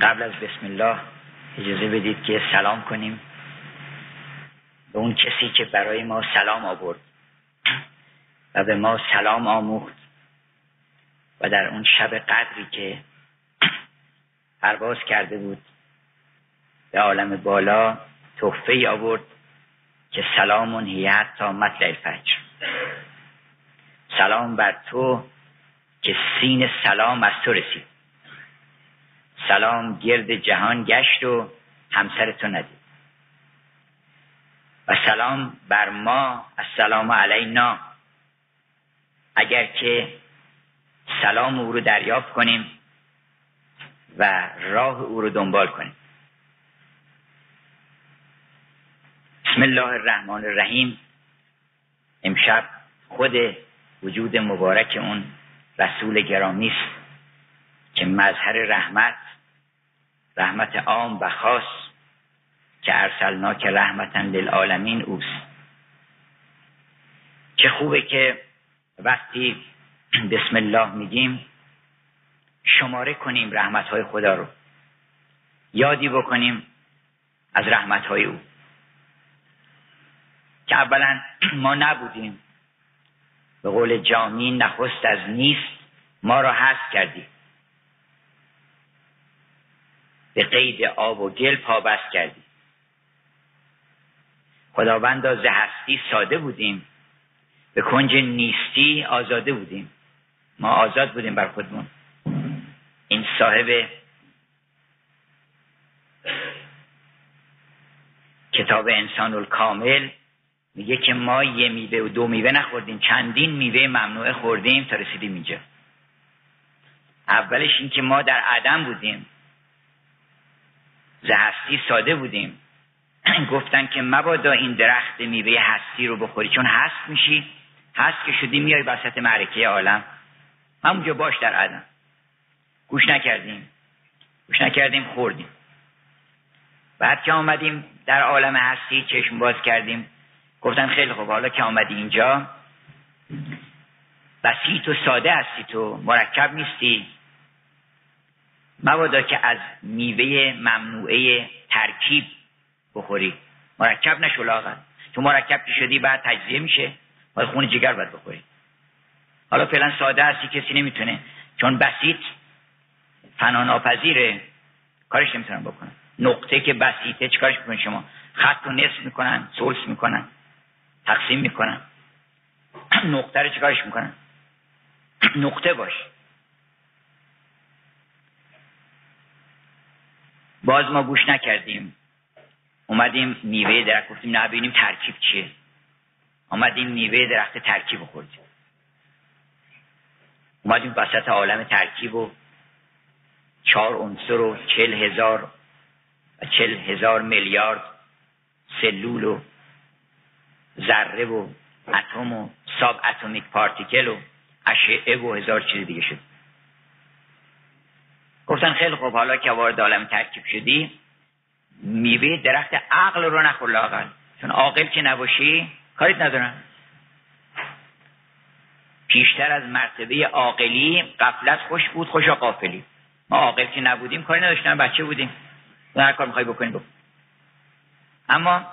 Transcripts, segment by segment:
قبل از بسم الله اجازه بدید که سلام کنیم. به اون کسی که برای ما سلام آورد و به ما سلام آموخت و در اون شب قدری که پرواز کرده بود به عالم بالا تحفه آورد که سلام هیت تا مطلع الفجر. سلام بر تو که سین سلام از تو رسید. سلام گرد جهان گشت و همسر تو ندید. و سلام بر ما السلام علینا. اگر که سلام او رو دریافت کنیم و راه او رو دنبال کنیم. بسم الله الرحمن الرحیم. امشب خود وجود مبارک اون رسول گرامی است که مظهر رحمت رحمت عام و خاص که ارسلنا که رحمتا للعالمین اوست. چه خوبه که وقتی بسم الله میگیم شماره کنیم رحمت های خدا رو. یادی بکنیم از رحمت های او. که اولا ما نبودیم. به قول جامی نخست از نیست ما را حذف کردی. به قید آب و گل پابست کردی خداوندا ز هستی ساده بودیم. به کنج نیستی آزاده بودیم. ما آزاد بودیم بر خودمون. این صاحب کتاب انسان الکامل میگه که ما یه میوه و دو میوه نخوردیم. چندین میوه ممنوعه خوردیم تا رسیدیم اینجا. اولش این که ما در عدم بودیم. زهستی ساده بودیم. گفتن که مبادا این درخت میوه هستی رو بخوری چون هست میشی. هست که شدی میای وسط معرکه عالم. همونجا باش در عدم. گوش نکردیم. گوش نکردیم خوردیم. بعد که آمدیم در عالم هستی چشم باز کردیم. گفتن خیلی خوب حالا که آمدی اینجا بسیط و ساده هستی تو مرکب نیستی. مبادا که از میوه ممنوعه ترکیب بخوری. مرکب نشو لاغر. تو مرکب که شدی بعد تجزیه میشه. باید خون جگر باید بخوری. حالا فعلا ساده هستی کسی نمی‌تونه. چون بسیط فنا ناپذیره کارش نمی‌تونن بکنن. نقطه که بسیطه چیکارش می‌کنن شما؟ خط رو نصف می‌کنن سلس می‌کنن تقسیم می‌کنن. نقطه رو چیکارش می‌کنن؟ نقطه باش. باز ما گوش نکردیم. اومدیم میوه درخت گفتیم نه ببینیم ترکیب چیه. آمدیم میوه درخت ترکیب خوردیم. اومدیم وسط عالم ترکیب و چهار عنصر و چل هزار و چل هزار میلیارد سلول و ذره و اتم و ساب اتمیک پارتیکل و اشعه و هزار چیز دیگه شد. گفتن خیلی خوب حالا که وارد عالم ترکیب شدی میوه درخت عقل رو نخور لاقل چون عاقل که نباشی کاریت ندارن پیشتر از مرتبه عاقلی قفلت خوش بود خوش قافلی ما عاقل که نبودیم کاری نداشتن بچه بودیم. هر کار می‌خوای بکنیم بکن. اما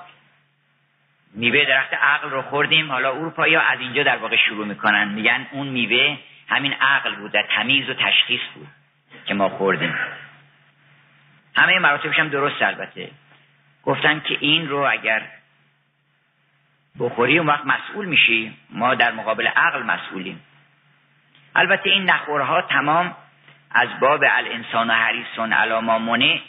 میوه درخت عقل رو خوردیم حالا اروپایی ها از اینجا در واقع شروع می‌کنن. میگن اون میوه همین عقل بود در تمیز و تشخیص بود. که ما خوردیم. همه مراتبش هم درست البته. گفتن که این رو اگر بخوری اون وقت مسئول میشی. ما در مقابل عقل مسئولیم. البته این نخورها تمام از باب الانسان و حریصون علاما منه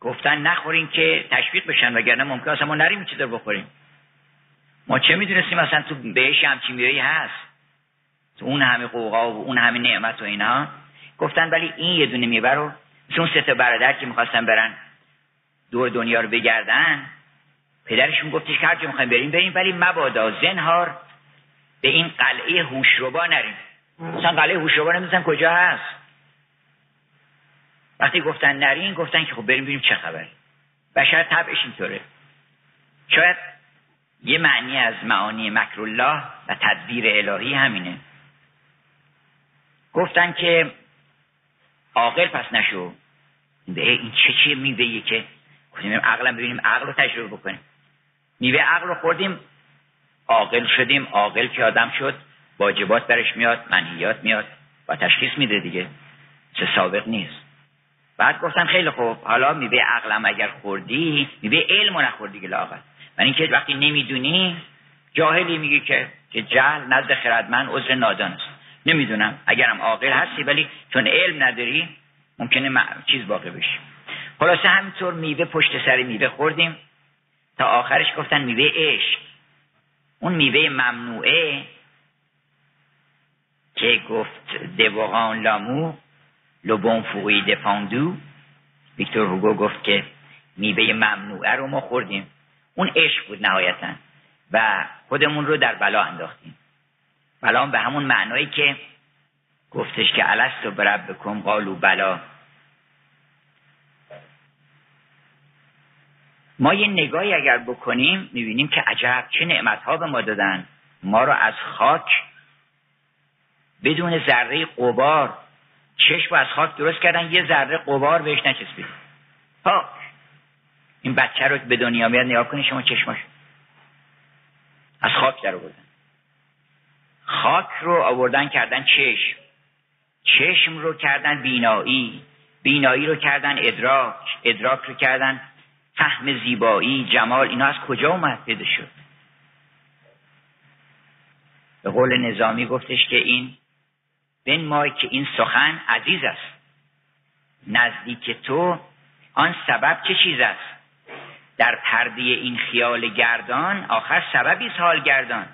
گفتن نخورین که تشویق بشن وگرنه ممکن اصلا ما نریم چیز رو بخوریم. ما چه می‌دونستیم اصلا تو بهش همچین میایی هست. تو اون همه قوقا و اون همه نعمت و اینا. گفتن ولی این یه دونه میوه رو چون سه برادر که می‌خواستن برن دور دنیا رو بگردن پدرشون گفتش که هر جا می‌خوایم بریم بریم ولی مبادا زنهار به این قلعه هوشربا نریم. مثلا قلعه هوشربا نمی‌دونن کجا هست. وقتی گفتن نرین گفتن که خب بریم بریم چه خبر. بشر طبعش اینطوره. شاید یه معنی از معانی مکرالله و تدبیر الهی همینه. گفتن که عاقل پس نشو. به این چه چیه میوه که کنیم عقلم ببینیم عقل رو تجربه بکنیم. میوه عقل رو خوردیم عاقل شدیم عاقل که آدم شد واجبات برش میاد منهیات میاد و تشخیص میده دیگه. چه سابق نیست. بعد گفتم خیلی خوب حالا میوه عقلم اگر خوردی میوه علم رو نخوردی که لاغت. من اینکه وقتی نمی‌دونی جاهلی میگه که که جهل نزد خردمند عذر نادان است نمی‌دونم. اگرم عاقل هستی ولی چون علم نداری ممکنه چیز باقی بشی خلاصه همینطور میوه پشت سر میوه خوردیم. تا آخرش گفتن میوه عشق. اون میوه ممنوعه که گفت دوغان لامو لبون فوقی دپاندو ویکتور هوگو گفت که میوه ممنوعه رو ما خوردیم. اون عشق بود نهایتا. و خودمون رو در بلا انداختیم. بلا به همون معنایی که گفتش که الست و برب بکن قالو بلا. ما یه نگاهی اگر بکنیم می‌بینیم که عجب چه نعمتها به ما دادن. ما رو از خاک بدون ذره قبار چشم از خاک درست کردن یه ذره قبار بهش نچسبید. ها این بچه رو به دنیا میاد نگاه کنی شما چشماش. از خاک در آوردن. خاک رو آوردن کردن چشم. چشم رو کردن بینایی. بینایی رو کردن ادراک. ادراک رو کردن فهم زیبایی جمال اینا از کجا اومد پیدا شد؟ به قول نظامی گفتش که این مای که این سخن عزیز است. نزدیک تو آن سبب چه چیز است؟ در پرده این خیال گردان آخر سببی حال گردان.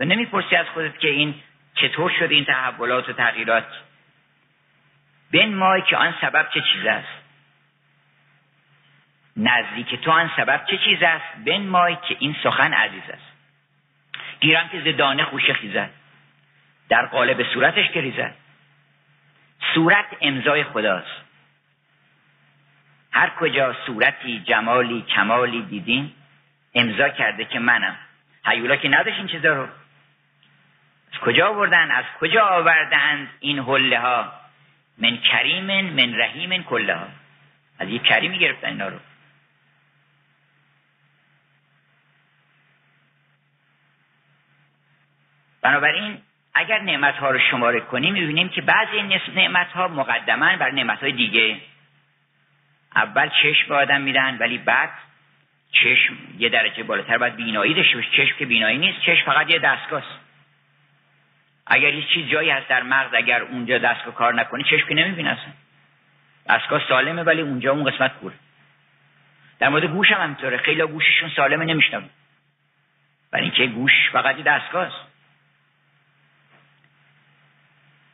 و نمی‌پرسی از خودت که این چطور شد این تحولات و تغییرات. مای که آن سبب چه چیز است. نزدیک تو آن سبب چه چیز است. مای که این سخن عزیز است. گیرم که زدانه خوشه خیزد. در قالب صورتش گریزد صورت امضای خداست. هر کجا صورتی جمالی کمالی دیدین امضا کرده که منم. حیولا که نداشت این چیزا رو. کجا آوردن؟ از کجا آوردند این حله ها من کریم من رحیم کله ها از یک کریمی گرفتن اینا رو. بنابراین اگر نعمت ها رو شماره کنیم می‌بینیم که بعضی نعمت ها مقدما بر نعمت های دیگه. اول چشم به آدم میدن ولی بعد چشم یه درجه بالاتر باید بینایی داشته چشم که بینایی نیست چشم فقط یه دستگاهست اگر یه چیز جایی هست در مغز اگر اونجا دستگاه کار نکنه چشم که نمی‌بینه اصلا. دستگاه سالمه ولی اونجا اون قسمت کوره. در مورد گوش هم همینطوره. خیلی گوششون سالمه نمیشنم برای اینکه گوش فقط دستگاه است.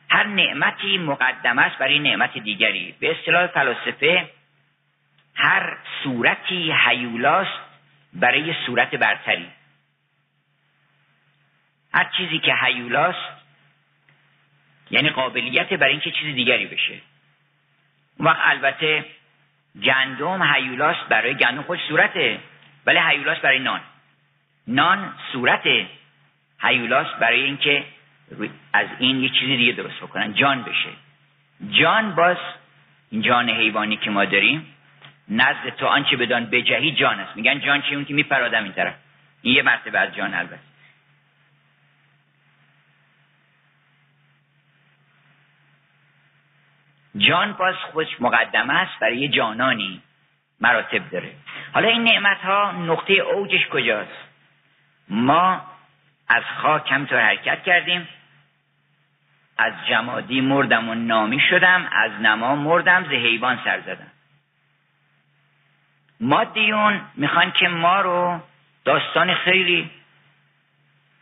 هر نعمتی مقدم است برای نعمت دیگری. به اصطلاح فلاسفه هر صورتی حیولاست برای صورت برتری. هر چیزی که حیولاست یعنی قابلیت برای اینکه چیز دیگری بشه. اون وقت البته گندم حیولاست برای گندم خود صورته ولی حیولاست برای نان. نان صورت حیولاست برای اینکه از این یه چیزی دیگه درست بکنن جان بشه. جان باز این جان حیوانی که ما داریم نزد تو آنچه بدان بجهی جان است. میگن جان چی اون که میپرادم این طرف. این یه مرتبه از جان البته. جان باز خودش مقدمه است برای یه جانانی مراتب داره. حالا این نعمت ها نقطه اوجش کجاست؟ ما از خاک همطور حرکت کردیم. از جمادی مردم و نامی شدم از نما مردم ز حیوان سر زدم. مادیون می‌خوان که ما رو داستان خیلی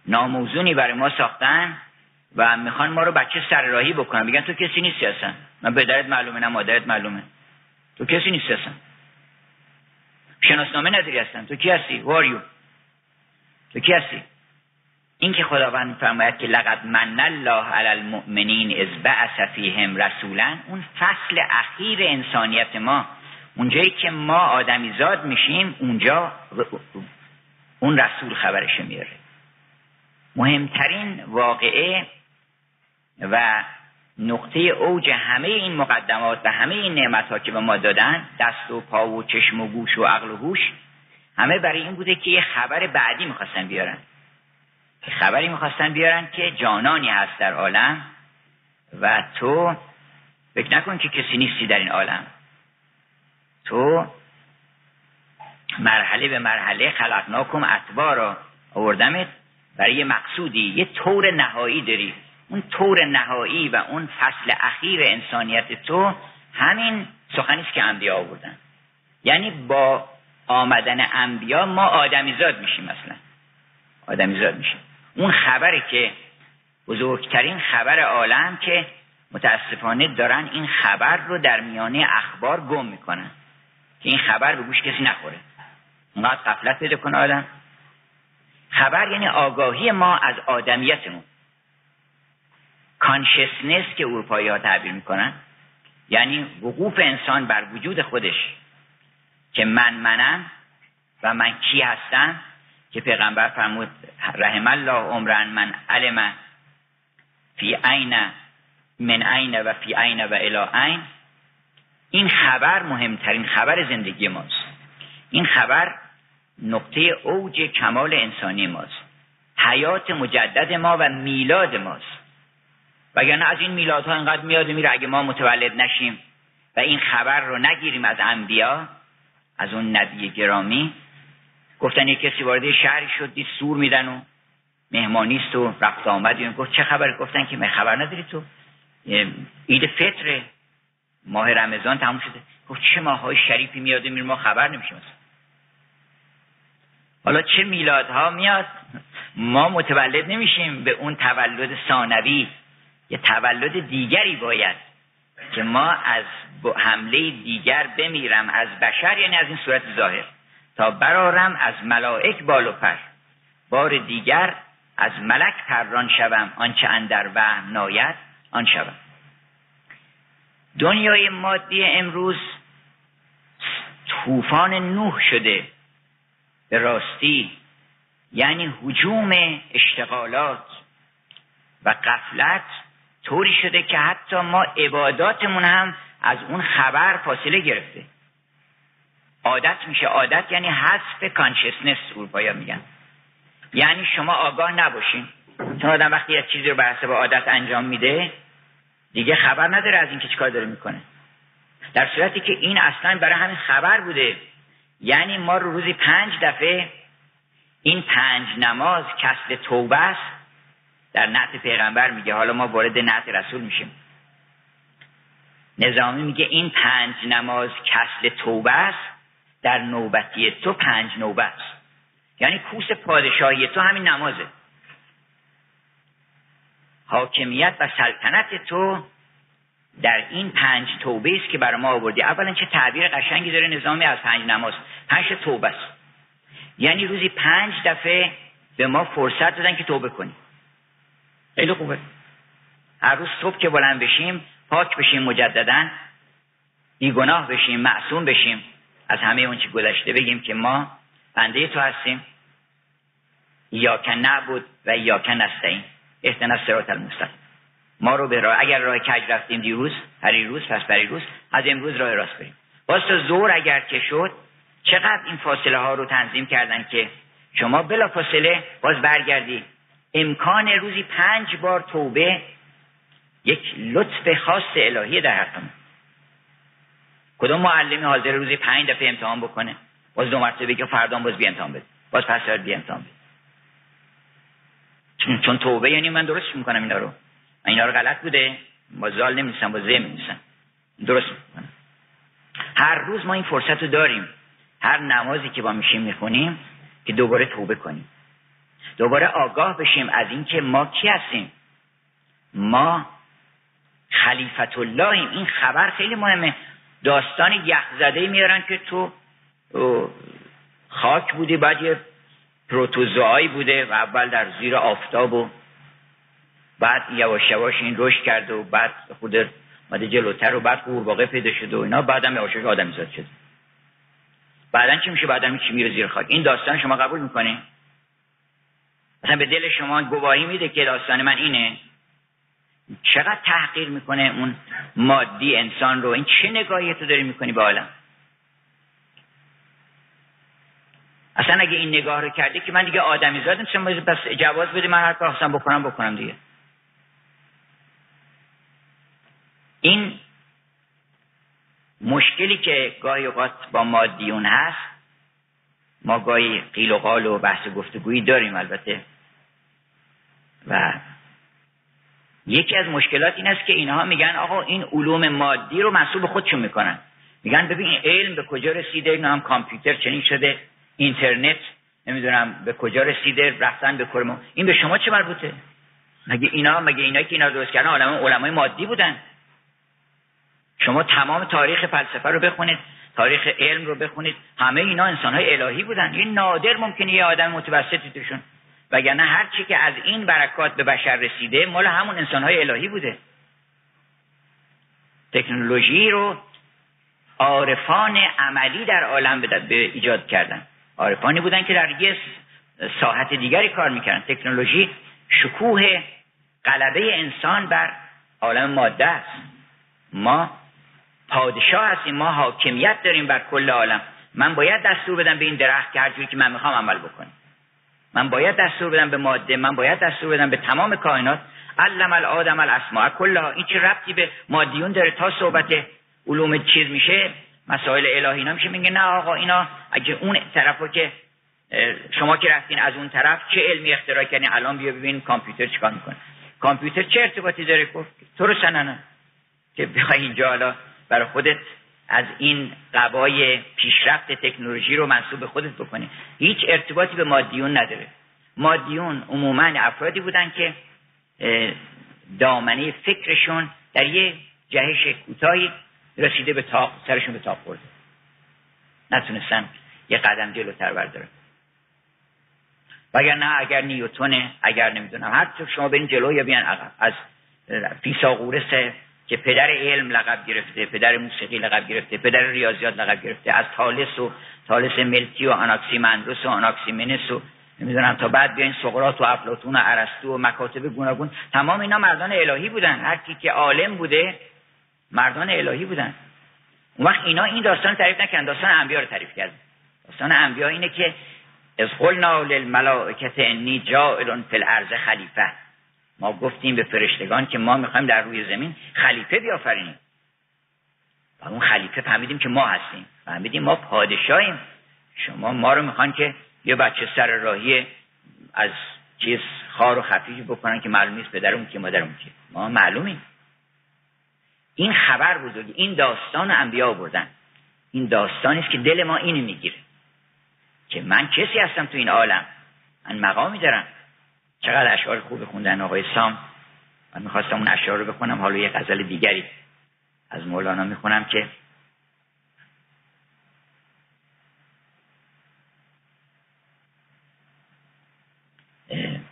ناموزونی برای ما ساختن و می‌خوان ما رو بچه سرراهی بکنن. میگن تو کسی نیستی اصلا. من پدرت معلومه نه مادرت معلومه. تو کسی نیستی اصلا. شناسنامه نداری هستن تو کی هستی؟ واریو تو کی هستی؟ این که خداوند فرماید که لقد من الله علی المؤمنین از بعث فیهم رسولا اون فصل اخیر انسانیت ما. اونجایی که ما آدمی زاد میشیم اونجا اون رسول خبرش میاره. مهمترین واقعه و نقطه اوج همه این مقدمات و همه این نعمت ها که به ما دادن دست و پا و چشم و گوش و عقل و هوش همه برای این بوده که یه خبر بعدی می‌خواستن بیارن. خبری می‌خواستن بیارن که جانانی هست در عالم و تو فکر نکن که کسی نیستی در این عالم. تو مرحله به مرحله خلقناکم اتبارا آوردمت برای مقصودی یه طور نهایی داری. اون طور نهایی و اون فصل اخیر انسانیت تو همین سخنی که انبیا آوردن. یعنی با آمدن انبیا ما آدمیزاد میشیم مثلا آدمیزاد میشیم. اون خبری که بزرگترین خبر عالم که متاسفانه دارن این خبر رو در میانه اخبار گم می‌کنن. که این خبر به گوش کسی نخوره. اونقدر قفلت پیدا کنه آدم. خبر یعنی آگاهی ما از آدمیتمون. کانشسنس که اروپایی ها تعبیر می‌کنن یعنی وقوف انسان بر وجود خودش که من منم و من کی هستم که پیغمبر فرمود رحم الله عمرن من علم فی عین من عین و فی عین و الی عین. این خبر مهمترین خبر زندگی ماست. این خبر نقطه اوج کمال انسانی ماست. حیات مجدد ما و میلاد ماست. وگرنه از این میلادها انقدر میاد میره اگه ما متولد نشیم و این خبر رو نگیریم از انبیا از اون نبی گرامی گفتن یه کسی وارد شهری شد دید سور میدن و مهمانیست و رفت آمد. گفت چه خبر؟ گفتن که من خبر نداری تو. عید فطره ماه رمضان تموم شده. گفت چه ماه های شریفی میاده میره ما خبر نمیشیم حالا چه میلادها میاد ما متولد نمیشیم به اون تولد ثانوی. یه تولد دیگری باید که ما از حمله دیگر بمیرم از بشر یعنی از این صورت ظاهر. تا برارم از ملائک بال و پر. بار دیگر از ملک پران شوم. آنچه اندر وهم ناید آن شوم. دنیای مادی امروز طوفان نوح شده. به راستی یعنی حجوم اشتغالات و قفلت طوری شده که حتی ما عباداتمون هم از اون خبر فاصله گرفته. عادت میشه. عادت یعنی حذف کانشسنس اروپایا میگن. یعنی شما آگاه نباشین. چون آدم وقتی از چیزی رو به حسب عادت انجام میده دیگه خبر نداره از اینکه چیکار داره می‌کنه. در صورتی که این اصلا برای همین خبر بوده. یعنی ما رو روزی پنج دفعه این پنج نماز کسل توبه است. در نعت پیغمبر میگه حالا ما وارد نعت رسول میشیم. نظامی میگه این پنج نماز کسل توبه است در نوبتی تو پنج نوبه است. یعنی کوس پادشاهی تو همین نمازه. حاکمیت و سلطنت تو در این پنج توبه است که برای ما آوردی. اولا چه تعبیر قشنگی داره نظامی از پنج نماز. پنج توبه است. یعنی روزی پنج دفعه به ما فرصت دادن که توبه کنیم. خیلی خوبه. هر روز صبح که بلند بشیم پاک بشیم مجددا بیگناه بشیم معصوم بشیم. از همه اون چی گذشته بگیم که ما بنده تو هستیم. یا که نبود و یا که نستعیم احتنا سرات المستقیم. ما رو به راه اگر راه کج رفتیم دیروز روز پس روز از امروز راه راست بریم. باز زور اگر که شد چقدر این فاصله ها رو تنظیم کردن که شما بلا فاصله باز برگردی امکان روزی پنج بار توبه یک لطف خاص الهی در حقم کدوم معلمی حاضر روزی پنج دفعه امتحان بکنه؟ باز دو مرتبه که فردا باز بی امتحان بده. باز پس بی امتحان بده. چون, چون توبه یعنی من درست می‌کنم اینا رو. من اینا رو غلط بوده. با زال نمیسن با زه میسن درست می‌کنم. هر روز ما این فرصت رو داریم. هر نمازی که با میشیم می‌خونیم که دوباره توبه کنیم. دوباره آگاه بشیم از اینکه ما کی هستیم. ما خلیفت اللهیم این خبر خیلی مهمه. داستان یخزده میارن که تو خاک بودی بعد یه پروتوزوایی بوده و اول در زیر آفتاب و بعد یواش یواش این رشد کرده و بعد خود مده جلوتر و بعد قورباغه پیدا شده و اینا. بعدم یواش آدم زاد شده بعدا چی میشه؟ بعدا چی میره زیر خاک؟ این داستان شما قبول می‌کنین مثلا به دل شما گواهی میده که داستان من اینه. چقدر تحقیر می‌کنه اون مادی انسان رو؟ این چه نگاهی تو داری می‌کنی به عالم؟ اصلا اگه این نگاه رو کردی که من دیگه آدمی زادم شما بس جواز بده من هر کار بکنم بکنم دیگه. این مشکلی که گاهی اوقات با مادیون هست ما گاهی قیل و قال و بحث گفتگویی داریم البته. و یکی از مشکلات این است که اینها میگن آقا این علوم مادی رو محسوب خودشون می‌کنن. میگن ببین علم به کجا رسیده؟ اینا هم کامپیوتر چنین شده اینترنت نمی‌دونم به کجا رسیده رفتن به کرمو این به شما چه مربوطه؟ مگه اینا مگه اینا که اینا درست کردن علما علمای مادی بودن؟ شما تمام تاریخ فلسفه رو بخونید. تاریخ علم رو بخونید. همه اینا انسان های الهی بودن. این نادر ممکنه یه آدم متوسطی توشون. وگرنه هر چی که از این برکات به بشر رسیده مال همون انسان های الهی بوده. تکنولوژی رو عارفان عملی در عالم به ایجاد کردن. عارفانی بودن که در یه ساحت دیگری کار می‌کردن. تکنولوژی شکوه غلبه انسان بر عالم ماده است. ما پادشاه هستیم ما حاکمیت داریم بر کل عالم. من باید دستور بدم به این درخت که هر که من می‌خوام عمل بکنم. من باید دستور بدم به ماده من باید دستور بدم به تمام کائنات. علم الادم الاسماء کلها. این چه ربطی به مادیون داره؟ تا صحبت علوم چیز میشه مسائل الهی اینا میشه. میگه نه آقا اینا اگه اون طرفو که شما که رفتین از اون طرف چه علمی اختراع کردین؟ الان بیا ببین کامپیوتر چیکار می‌کنه. کامپیوتر چه ارتباطی داره؟ گفت تو رو سننه که بخوای اینجا حالا برای خودت از این قبای پیشرفت تکنولوژی رو منصوب خودت بکنی. هیچ ارتباطی به مادیون نداره. مادیون عموما افرادی بودن که دامنه فکرشون در یه جهش کوتاهی رسیده به تاق سرشون به تاق برده نتونستن یه قدم جلوتر بردارن. وگر نه اگر نیوتونه اگر نمی‌دونم هر شما برین جلو یا بیان عقب. از فیساغورس که پدر علم لقب گرفته پدر موسیقی لقب گرفته پدر ریاضیات لقب گرفته. از تالس و تالس ملتی و آناکسیمندروس و آناکسیمنس و نمی‌دونم تا بعد بیاین سقراط و افلاطون و ارسطو و مکاتب گوناگون. تمام اینا مردان الهی بودن. هر کی که عالم بوده مردان الهی بودن. اون وقت اینا این داستان تعریف نکردن. داستان انبیا رو تعریف کردن. داستان انبیا اینه که از قلنا للملائکه انی جائل فی الارض خلیفه ما گفتیم به فرشتگان که ما می‌خوایم در روی زمین خلیفه بیافرینیم. و اون خلیفه فهمیدیم که ما هستیم. فهمیدیم ما پادشاهیم. شما ما رو می‌خوان که یه بچه سر راهی از چیز خار و خفیفی بکنن که معلوم نیست پدرمون که مادرمون که ما معلومیم. این خبر بزرگی این داستان انبیا بردن این داستانی است که دل ما اینو می‌گیره که من کسی هستم تو این عالم. من مقامی دارم. چقدر اشعار خوب خوندن آقای سام. من می‌خواستم اون اشعار رو بخونم. حالا یه غزل دیگری از مولانا می‌خونم که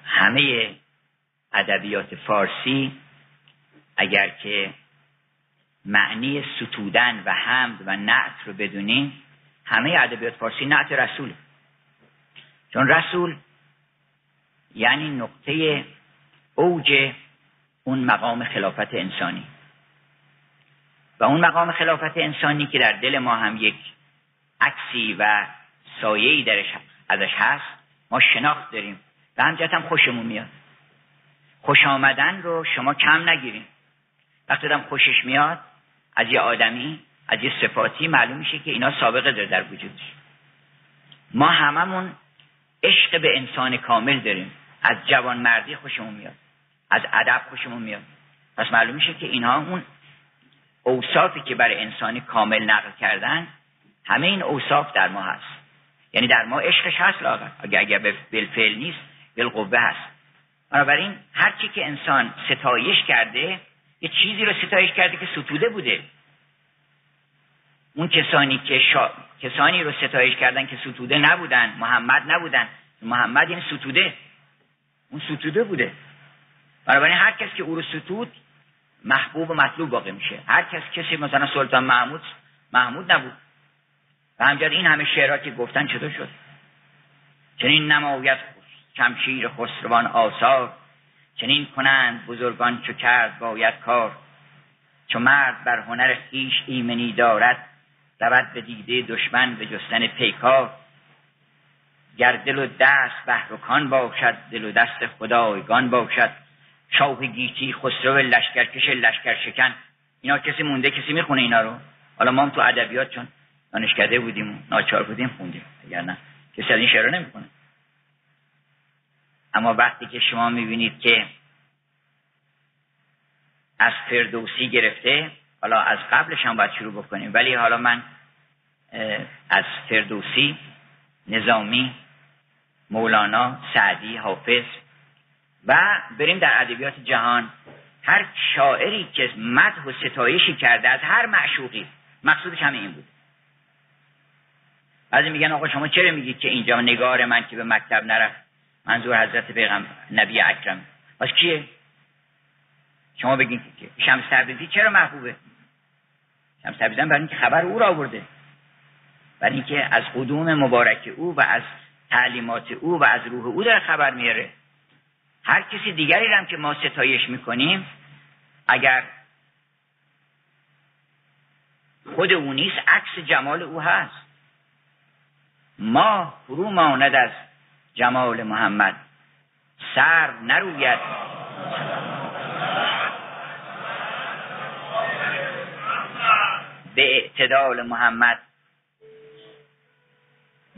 همه ادبیات فارسی اگر که معنی ستودن و حمد و نعت رو بدونین همه ادبیات فارسی نعت رسول چون رسول یعنی نقطه اوج اون مقام خلافت انسانی. و اون مقام خلافت انسانی که در دل ما هم یک عکسی و سایه‌ای درش ازش هست ما شناخت داریم و همجت هم خوشمون میاد. خوش آمدن رو شما کم نگیریم وقتی دم خوشش میاد از یه آدمی از یه صفاتی معلوم میشه که اینا سابقه داره در وجودش. ما هممون عشق به انسان کامل داریم. از جوان مردی خوشمون میاد. از ادب خوشمون میاد. پس معلوم میشه که اینها اون اوصافی که برای انسانی کامل نقل کردن همه این اوصاف در ما هست. یعنی در ما عشقش هست لاغر. اگر اگر بالفعل نیست بالقوه هست. بنابراین هر چی که انسان ستایش کرده یه چیزی رو ستایش کرده که ستوده بوده. اون کسانی که شا... کسانی رو ستایش کردن که ستوده نبودن محمد نبودن. محمد این ستوده. اون ستوده بوده. بنابراین هر کس که او رو ستود محبوب و مطلوب واقع میشه. هر کس کسی مثلا سلطان محمود محمود نبود. و همجرد این همه شعرها که گفتن چطور شد؟ چنین نماید شمشیر خسروان آثار چنین کنند بزرگان چو کرد باید کار. چو مرد بر هنر خیش ایمنی دارد رود به دیده دشمن به جستن پیکار. گر دل و دست بهرکان باشد دل و دست خدایگان باشد. شاه گیتی خسرو لشکرکش لشکر شکن اینا کسی مونده کسی می‌خونه اینا رو؟ حالا ما هم تو ادبیات چون دانشکده بودیم ناچار بودیم خوندیم. اگر نه کسی از این شعر نمی‌خونه. اما وقتی که شما می‌بینید که از فردوسی گرفته حالا از قبلش هم باید شروع بکنیم. ولی حالا من از فردوسی نظامی مولانا سعدی حافظ. و بریم در ادبیات جهان. هر شاعری که مدح و ستایشی کرده از هر معشوقی مقصودش همه این بود. بعضی میگن آقا شما چرا میگید که اینجا نگار من که به مکتب نرفت؟ منظور حضرت پیغمبر نبی اکرم. پس کیه؟ شما بگین که شمس تبریزی چرا محبوبه؟ شمس تبریزی برای اینکه خبر او را آورده. برای اینکه از قدوم مبارک او و از تعلیمات او و از روح او در خبر میاره. هر کسی دیگری هم که ما ستایش می‌کنیم اگر خود او نیست عکس جمال او هست. ما فرو ماند از جمال محمد. سر نروید. به اعتدال محمد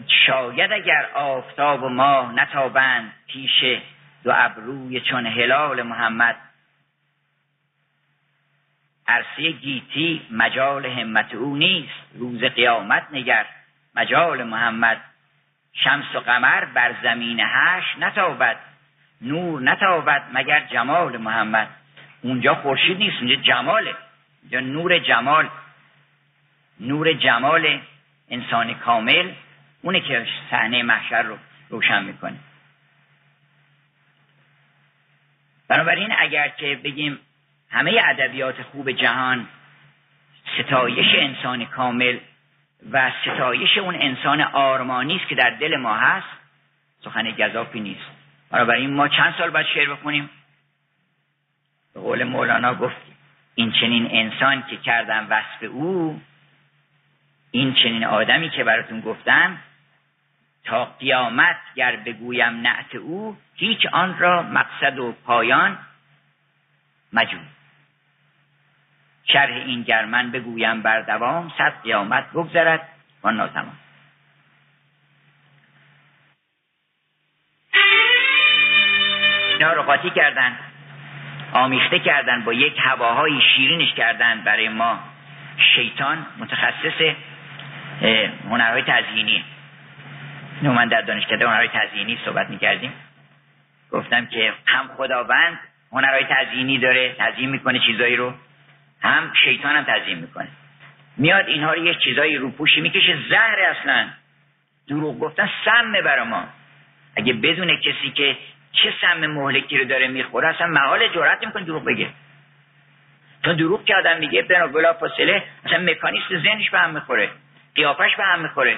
شاید اگر آفتاب و ماه نتابند پیش دو ابروی چون هلال محمد. عرصه گیتی مجال همت او نیست روز قیامت نگر مجال محمد. شمس و قمر بر زمین هش نتابد نور نتابد مگر جمال محمد. اونجا خورشید نیست اونجا جماله. اونجا نور جمال نور جمال انسان کامل. اونه که صحنه محشر رو روشن می‌کنه. بنابراین اگر که بگیم همه ادبیات خوب جهان ستایش انسان کامل و ستایش اون انسان آرمانی است که در دل ما هست سخن گذافی نیست. بنابراین ما چند سال باید شعر بخونیم؟ به قول مولانا گفت این چنین انسان که کردم وصف او این چنین آدمی که براتون گفتم تا قیامت گر بگویم نعت او هیچ آن را مقصد و پایان مجون شرح این گرمن بگویم بر دوام صد قیامت بگذرد و ناتمام اینا رو قاطی کردن آمیخته کردن با یک هواهای شیرینش کردن برای ما. شیطان متخصص هنرهای تزیینی اینو من در دانشکده هنرهای تزیینی صحبت می‌کردیم. گفتم که هم خداوند هنرهای تزیینی داره تزیین می‌کنه چیزایی رو هم شیطان هم تزیین می‌کنه. میاد اینها رو یه چیزایی رو پوشی می‌کشه زهر اصلا. دروغ گفتن سمه برا ما. اگه بدون کسی که چه سم مهلکی رو داره می‌خوره اصلا محال جرأت می‌کنه دروغ بگه. چون دروغ که آدم میگه بنا بلا فاصله اصلا مکانیست ذهنش به هم می‌خوره قیافش به هم می‌خوره.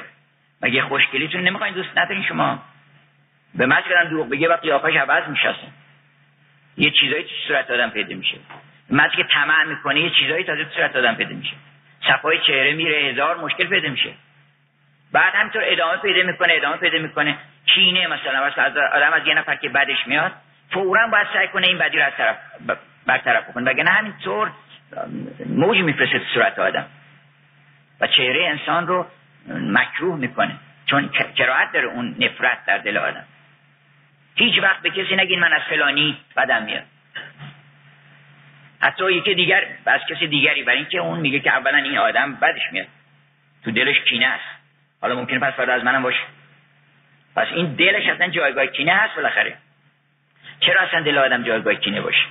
مگه خوشگلیتون نمی‌خواین دوست ندارین شما؟ به من کردن دروغ بگه و قیافش عوض میشه یه چیزایی تو صورت آدم پیدا میشه. مردی که طمع می‌کنه یه چیزایی تازه تو صورت آدم پیدا میشه. صفای چهره میره هزار مشکل پیدا میشه. بعد همینطور ادامه پیدا می‌کنه ادامه پیدا می‌کنه. کینه مثلا مثلا آدم از یه نفر که بدش میاد فورا باید سعی کنه این بدی رو از طرف برطرف بکنه. وگرنه همینطور موج میفرسته تو صورت آدم. و چهره انسان رو مکروه می‌کنه. چون کراهت داره اون نفرت در دل آدم. هیچ وقت به کسی نگین من از فلانی بدم میاد. حتی یکی دیگر از کسی دیگری برای اینکه اون میگه که اولا این آدم بدش میاد. تو دلش کینه است. حالا ممکنه پس فردا از منم باشه. پس این دلش اصلا جایگاه کینه هست بالاخره. چرا اصلا دل آدم جایگاه کینه باشه؟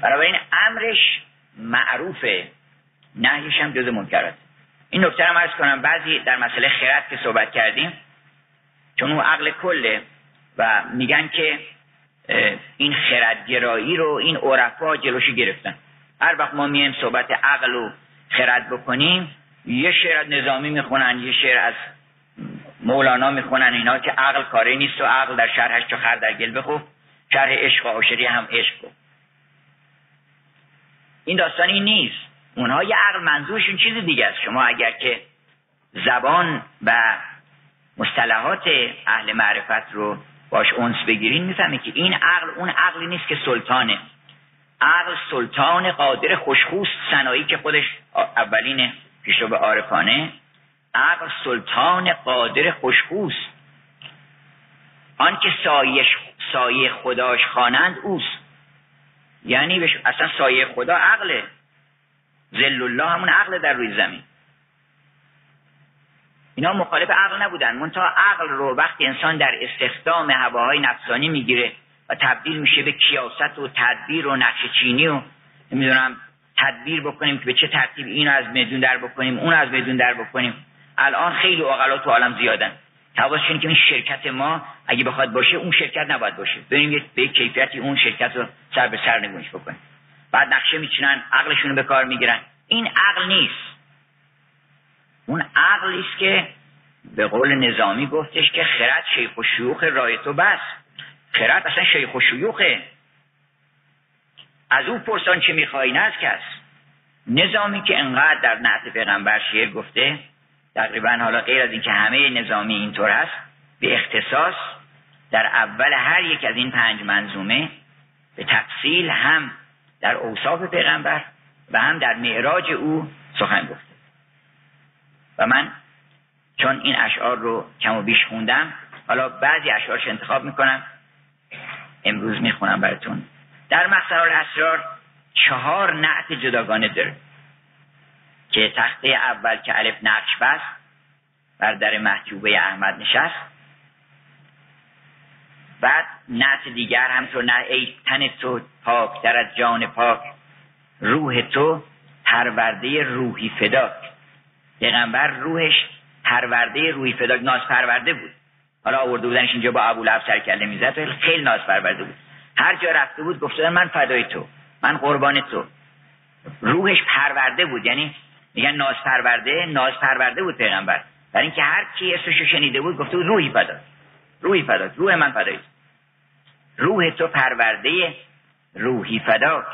برای این امرش معروفه. نهیش هم جز منکرات. این نکته هم ارز کنم. بعضی در مسئله خرد که صحبت کردیم چون اون عقل کله و میگن که این خردگرایی رو این عرفا جلوشی گرفتن. هر وقت ما میایم صحبت عقل و خرد بکنیم یه شعر از نظامی می‌خونن یه شعر از مولانا می‌خونن اینا که عقل کاری نیست و عقل در شرحش چو خر در گل بخو شرح عشق و عاشقی هم عشق این داستان این نیست. اونها یه عقل منظورشون چیز دیگه است. شما اگر که زبان و مصطلحات اهل معرفت رو باش اونس بگیرین می‌فهمه که این عقل اون عقلی نیست که سلطانه. عقل سلطان قادر خوشخوست سنایی که خودش اولین پیشو به عارفانه. عقل سلطان قادر خوشخوست. آن که سایه, خداش خوانند اوست. یعنی. اصلا سایه خدا عقله. زل الله همون عقل در روی زمین. اینا مخالف عقل نبودن. منتها عقل رو وقتی انسان در استخدام هواهای نفسانی می‌گیره و تبدیل میشه به کیاست و تدبیر و نقش چینی و نمی‌دونم تدبیر بکنیم که به چه ترتیب اینو از میدون در بکنیم اون از میدون در بکنیم. الان خیلی اقلا تو عالم زیادن. حواسشون که این شرکت ما اگه بخواد باشه اون شرکت نباید باشه. بریم به کیفیتی اون شرکت رو سر به سر نگونش بکنیم. بعد نقشه میچینن عقلشون رو به کار می‌گیرن. این عقل نیست. اون عقلی است که به قول نظامی گفتش که خرد شیخ و شیوخ رای تو بس. خرد اصلا شیخ و شیوخه. از او پرسان چه میخوایی نه از کس. نظامی که انقدر در نعت پیغمبر شعر گفته تقریبا حالا غیر از اینکه همه نظامی اینطور هست به اختصاص در اول هر یک از این پنج منظومه به تفصیل هم در اوصاف پیغمبر و هم در معراج او سخن گفته. و من چون این اشعار رو کم و بیش خوندم حالا بعضی اشعارش انتخاب می‌کنم. امروز می‌خونم براتون. در مخصر اسرار چهار نعت جداگانه داره که تخته اول که الف نقش بست بر در محجوبه احمد نشست بعد نعت دیگر همطور نه ای تن تو پاک در از جان پاک. روح تو پرورده روحی فداک. پیغمبر روحش پرورده روحی فداک ناز پرورده بود. حالا آورده بودنش اینجا با ابو لحب سرکله می‌زد خیلی ناز پرورده بود. هر جا رفته بود گفته من فدای تو من قربان تو. روحش پرورده بود یعنی میگن ناز پرورده ناز پرورده بود پیغمبر. برای اینکه هر کی اسمشو شنیده بود گفته بود روحی فدا روحی فدا روح من فدای روح تو پرورده روحی فداک.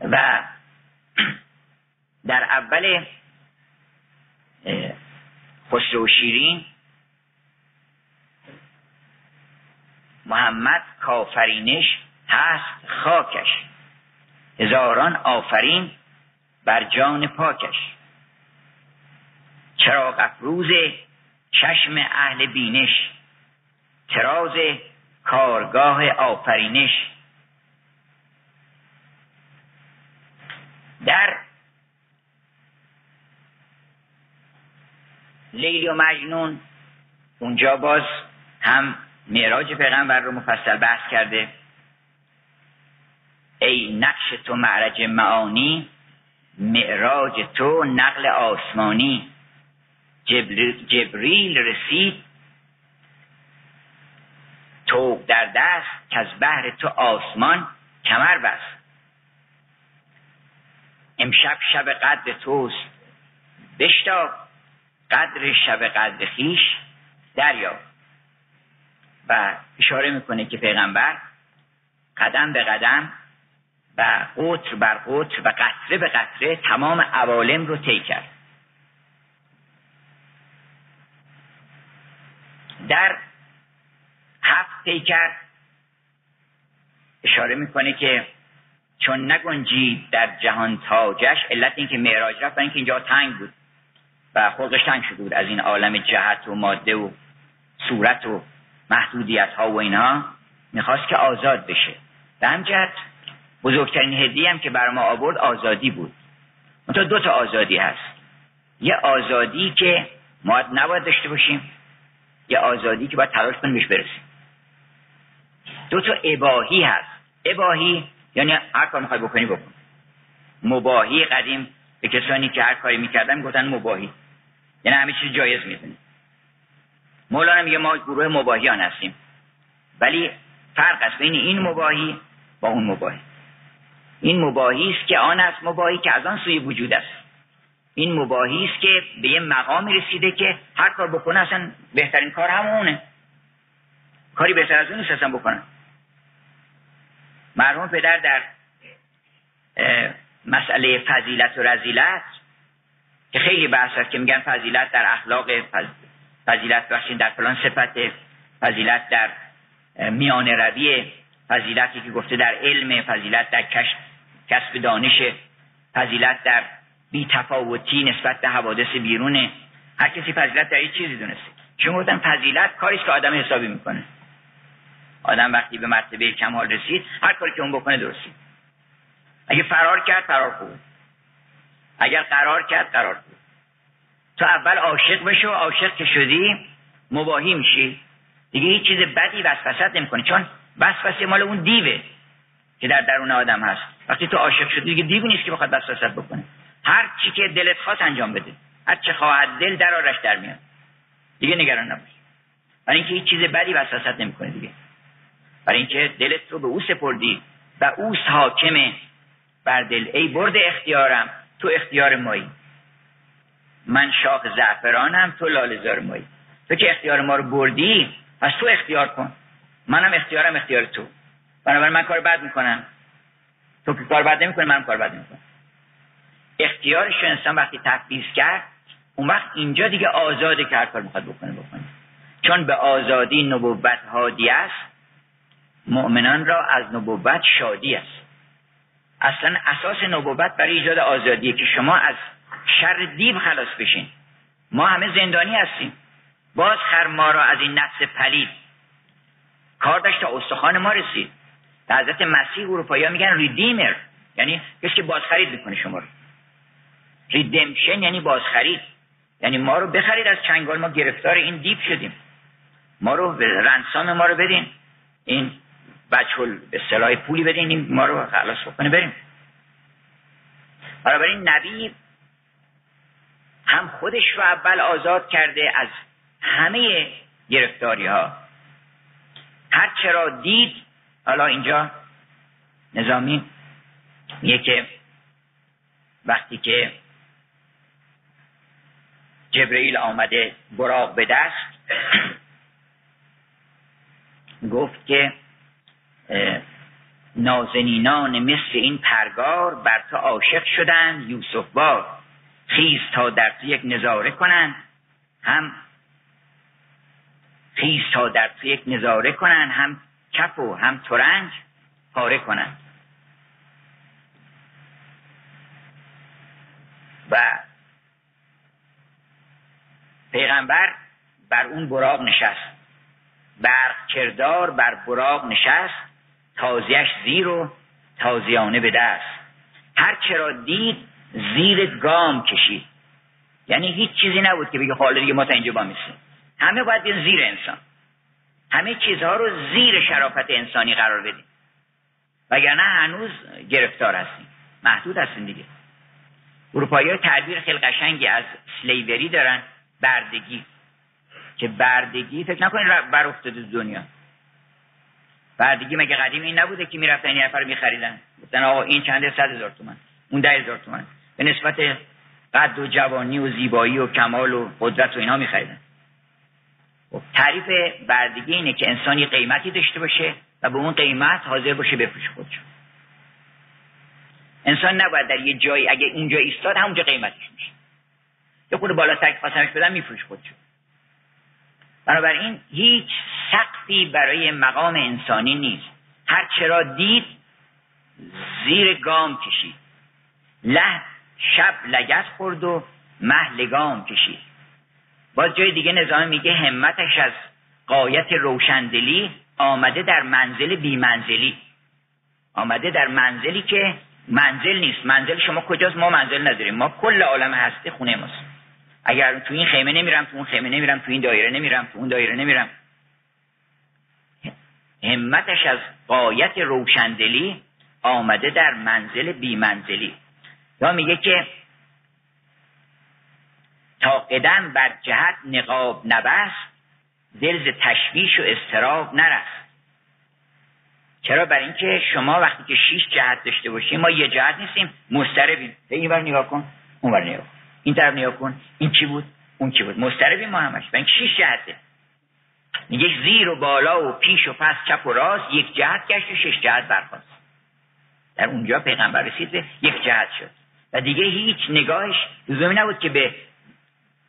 و در اول خسرو شیرین محمد کافرینش هست خاکش. هزاران آفرین بر جان پاکش. چراغ افروز چشم اهل بینش. تراز کارگاه آفرینش. در لیلی و مجنون اونجا باز هم معراج پیغمبر رو مفصل بحث کرده. ای نقش تو معرج معانی معراج تو نقل آسمانی. جبریل رسید در دست که از بحر تو آسمان کمر بست. امشب شب قدر توست بشتاب. قدر شب قدر خیش دریا و اشاره می‌کنه که پیغمبر قدم به قدم و قطر بر قطر و قطره به قطره تمام عوالم رو طی کرد. در هفت پیکر. اشاره می‌کنه که چون نگنجید در جهان تاجش علت اینکه معراج رفت اینکه اینجا تنگ بود و خلقش تنگ شده بود از این عالم جهت و ماده و صورت و محدودیت ها و اینها می‌خواست که آزاد بشه. به همجهت بزرگترین هدیه هم که بر ما آورد آزادی بود. منتها دو تا آزادی هست. یه آزادی که ما نباید داشته باشیم یه آزادی که باید تلاش کنیم بهش برسیم. دو تا اباهی هست. اباهی یعنی هر کار می‌خوای بکنی بکن. مباهی قدیم به کسانی که هر کاری می‌کردن گفتن مباهی. یعنی همه چیز جایز می‌دونی مولانا میگه ما گروه مباهیان هستیم. ولی فرق است بین این مباهی با اون مباهی. این مباهی است که آن است مباهی که از آن سوی وجود است. این مباهی است که به یه مقامی رسیده که هر کار بکنه اصلا بهترین کار همونه. کاری بهتر از اون نیست اصلا بکنن مرحوم پدر در مسئله فضیلت و رزیلت که خیلی بحث هست که میگن فضیلت در اخلاق فضیلت بخشین در فلان صفت فضیلت در میان روی فضیلتی که گفته در علم فضیلت در کسب دانش فضیلت در بی تفاوتی نسبت به حوادث بیرونه. هر کسی فضیلت در این چیزی دونسته. چون گفتن فضیلت کاریست که آدم حسابی می‌کنه. آدم وقتی به مرتبه کمال رسید هر کاری که اون بکنه درستی اگه فرار کرد فرار خوب اگر قرار کرد قرار خوب تو اول عاشق بشو عاشق که شدی مباهی میشی. دیگه هیچ چیز بدی وسوست نمی‌کنه چون وسوسه مال اون دیوه که در درون آدم هست. وقتی تو عاشق شدی دیگه دیو نیست که بخواد وسوسه بکنه. هر چی که دلت خواست انجام بده. هر چه خواهد دل در آرش در میاد. دیگه نگران نباش. برای اینکه هیچ چیز بدی وسوست نمی‌کنه دیگه. برای اینکه دلت رو به او سپردی و او حاکم بر دل. ای برد اختیارم تو اختیار مایی. من شاخ زعفرانم تو لالزار مایی. تو که اختیار ما رو بردی پس تو اختیار کن. منم اختیارم اختیار تو. بنابراین من کار بد می‌کنم. تو که کار بد نمی‌کنه منم کار بد می‌کنم. اختیارش انسان وقتی تفویض کرد اون وقت اینجا دیگه آزاده که هر کار می‌خواد بکنه بکنه. چون به آزادی نبوت هادی است مؤمنان را از نبوت شادی است. اصلا اساس نبوت برای ایجاد آزادیه که شما از شر دیو خلاص بشین. ما همه زندانی هستیم. باز خر ما را از این نفس پلید. کار داشت تا استخوان ما رسید. به حضرت مسیح اروپایی میگن ریدیمر. یعنی کسی که بازخرید می‌کنه شما رو. ریدمشن یعنی بازخرید. یعنی ما رو بخرید از چنگال. ما گرفتار این دیپ شدیم. ما رو رنسام ما رو بدین. این بچه به صلاح پولی بدین این ما رو خلاص بکنه بریم. این نبی هم خودش رو اول آزاد کرده از همه گرفتاری ها هر چرا دید حالا اینجا نظامی میگه که وقتی که جبرئیل آمده براغ به دست گفت که نازنینان مثل این پرگار بر تو عاشق شدند یوسف بار خیز تا در تو یک نظاره کنند. هم خیز تا در تو یک نظاره کنند هم کف و هم ترنج پاره کنند. و پیغمبر بر اون براغ نشست. برق کردار بر براغ نشست. تازیش زیر و تازیانه به دست. هر چرا دید زیر گام کشید. یعنی هیچ چیزی نبود که بگه حالا دیگه ما تا اینجا با میسیم همه باید بیان زیر انسان. همه چیزها رو زیر شرافت انسانی قرار بدیم. وگرنه هنوز گرفتار هستیم. محدود هستیم دیگه. اروپایی ها تعبیر خیلی قشنگی از سلیوری دارن بردگی. که بردگی فکر نکنید بر افتاده دنیا. بردگی مگه قدیم این نبوده که می‌رفتن این نفر میخریدن؟ گفتن آقا این چند صد هزار تومن اون ده هزار تومن به نسبت قد و جوانی و زیبایی و کمال و قدرت و اینها میخریدن. خب تعریف بردگی اینه که انسانی قیمتی داشته باشه و به اون قیمت حاضر باشه بفروش خودشو انسان نباید در یه جایی اگه اونجا ایستاد همونجا قیمتش میشه. یه خود بالاتر خواستمش بدن میفروش خودشو بنابراین هیچ سقفی برای مقام انسانی نیست. هر چرا دید زیر گام کشید. له شب لگت خورد و مه لگام کشید. باز جای دیگه نظام میگه همتش از قایت روشندلی آمده در منزل بی منزلی آمده در منزلی که منزل نیست. منزل شما کجاست؟ ما منزل نداریم. ما کل عالم هستی خونه ماست. اگر تو این خیمه نمیرم تو اون خیمه نمیرم تو این دایره نمیرم تو اون دایره نمیرم. همتش از قایت روشندلی آمده در منزل بی منزلی یا میگه که تا قدم بر جهت نقاب نبست دلز تشویش و استراب نرست چرا؟ برای اینکه شما وقتی که شیش جهت داشته باشیم ما یه جهت نیستیم. مستربیم به این بر نگاه کن اون بر نگاه کن. این طرف نیا کن. این چی بود؟ اون چی بود؟ مستربی ما همش. و این شیش جهته میگه زیر و بالا و پیش و پس چپ و راست یک جهت گشت و شش جهت برخواست در اونجا پیغمبر رسید به یک جهت شد. و دیگه هیچ نگاهش لزومی نبود که به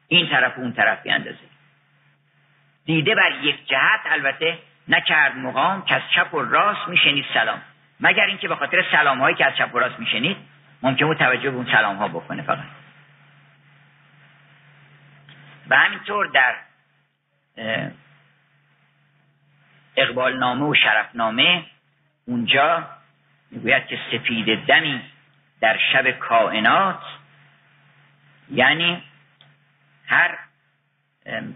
این طرف و اون طرف بیاندازه. دیده بر یک جهت البته نکرد مقام که از چپ و راست میشنید سلام. مگر اینکه به خاطر سلام هایی که از چپ و راست میشنید ممکن بود توجه به اون سلام ها بکنه فقط. و همینطور در اقبال نامه و شرف نامه اونجا می‌گوید که سپید دمی در شب کائنات یعنی هر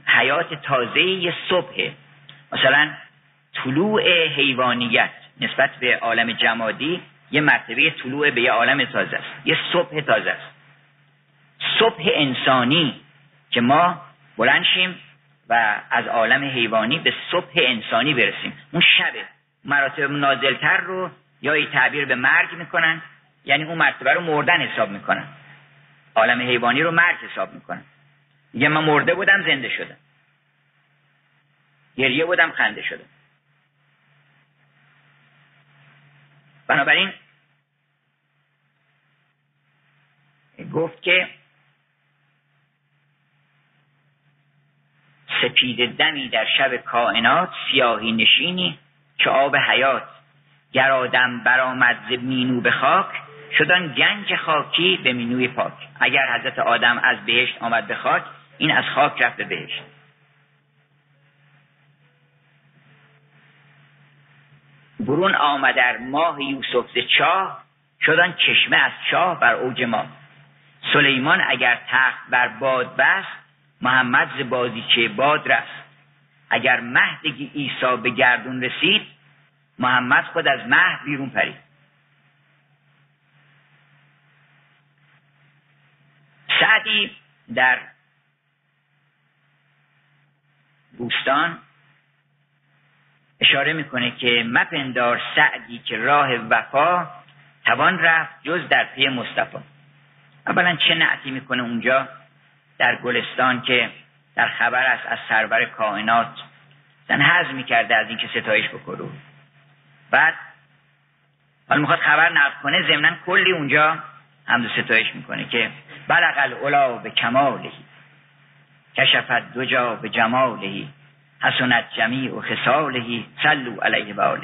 حیات تازه یه صبح مثلا طلوع حیوانیت نسبت به عالم جمادی یه مرتبه طلوع به یه عالم تازه است یه صبح تازه است. صبح انسانی که ما بلنشیم و از عالم حیوانی به صبح انسانی برسیم. اون شبه مراتب نازلتر رو یا ای تعبیر به مرگ می‌کنن یعنی اون مرتبه رو مردن حساب می‌کنن. عالم حیوانی رو مرگ حساب می‌کنن. میگه من مرده بودم زنده شدم. گریه بودم خنده شدم. بنابراین گفت که سپید دمی در شب کائنات سیاهی نشینی که آب حیات. گر آدم برآمد ز مینو به خاک شدن گنج خاکی به مینوی پاک. اگر حضرت آدم از بهشت آمد به خاک این از خاک رفت به بهشت. برون در ماه یوسف ز چاه شدن چشمه از چاه بر اوج ما. سلیمان اگر تخت بر باد بست محمد ز بازیچه باد رست اگر مهدگی عیسی به گردون رسید محمد خود از مهد بیرون پرید. سعدی در بوستان اشاره می‌کنه که مپندار سعدی که راه وفا توان رفت جز در پی مصطفی. اولا چه نعتی می‌کنه اونجا؟ در گلستان که در خبر است از سرور کائنات زن حض می‌کرده از اینکه ستایش بکنه. بعد حالا می‌خواد خبر نقل کنه ضمنا کلی اونجا هم ستایش می‌کنه که بلغ الاولا به کمالهی کشفت دو جا به جمالهی حسنت جمیع و خسالهی صلو علیه و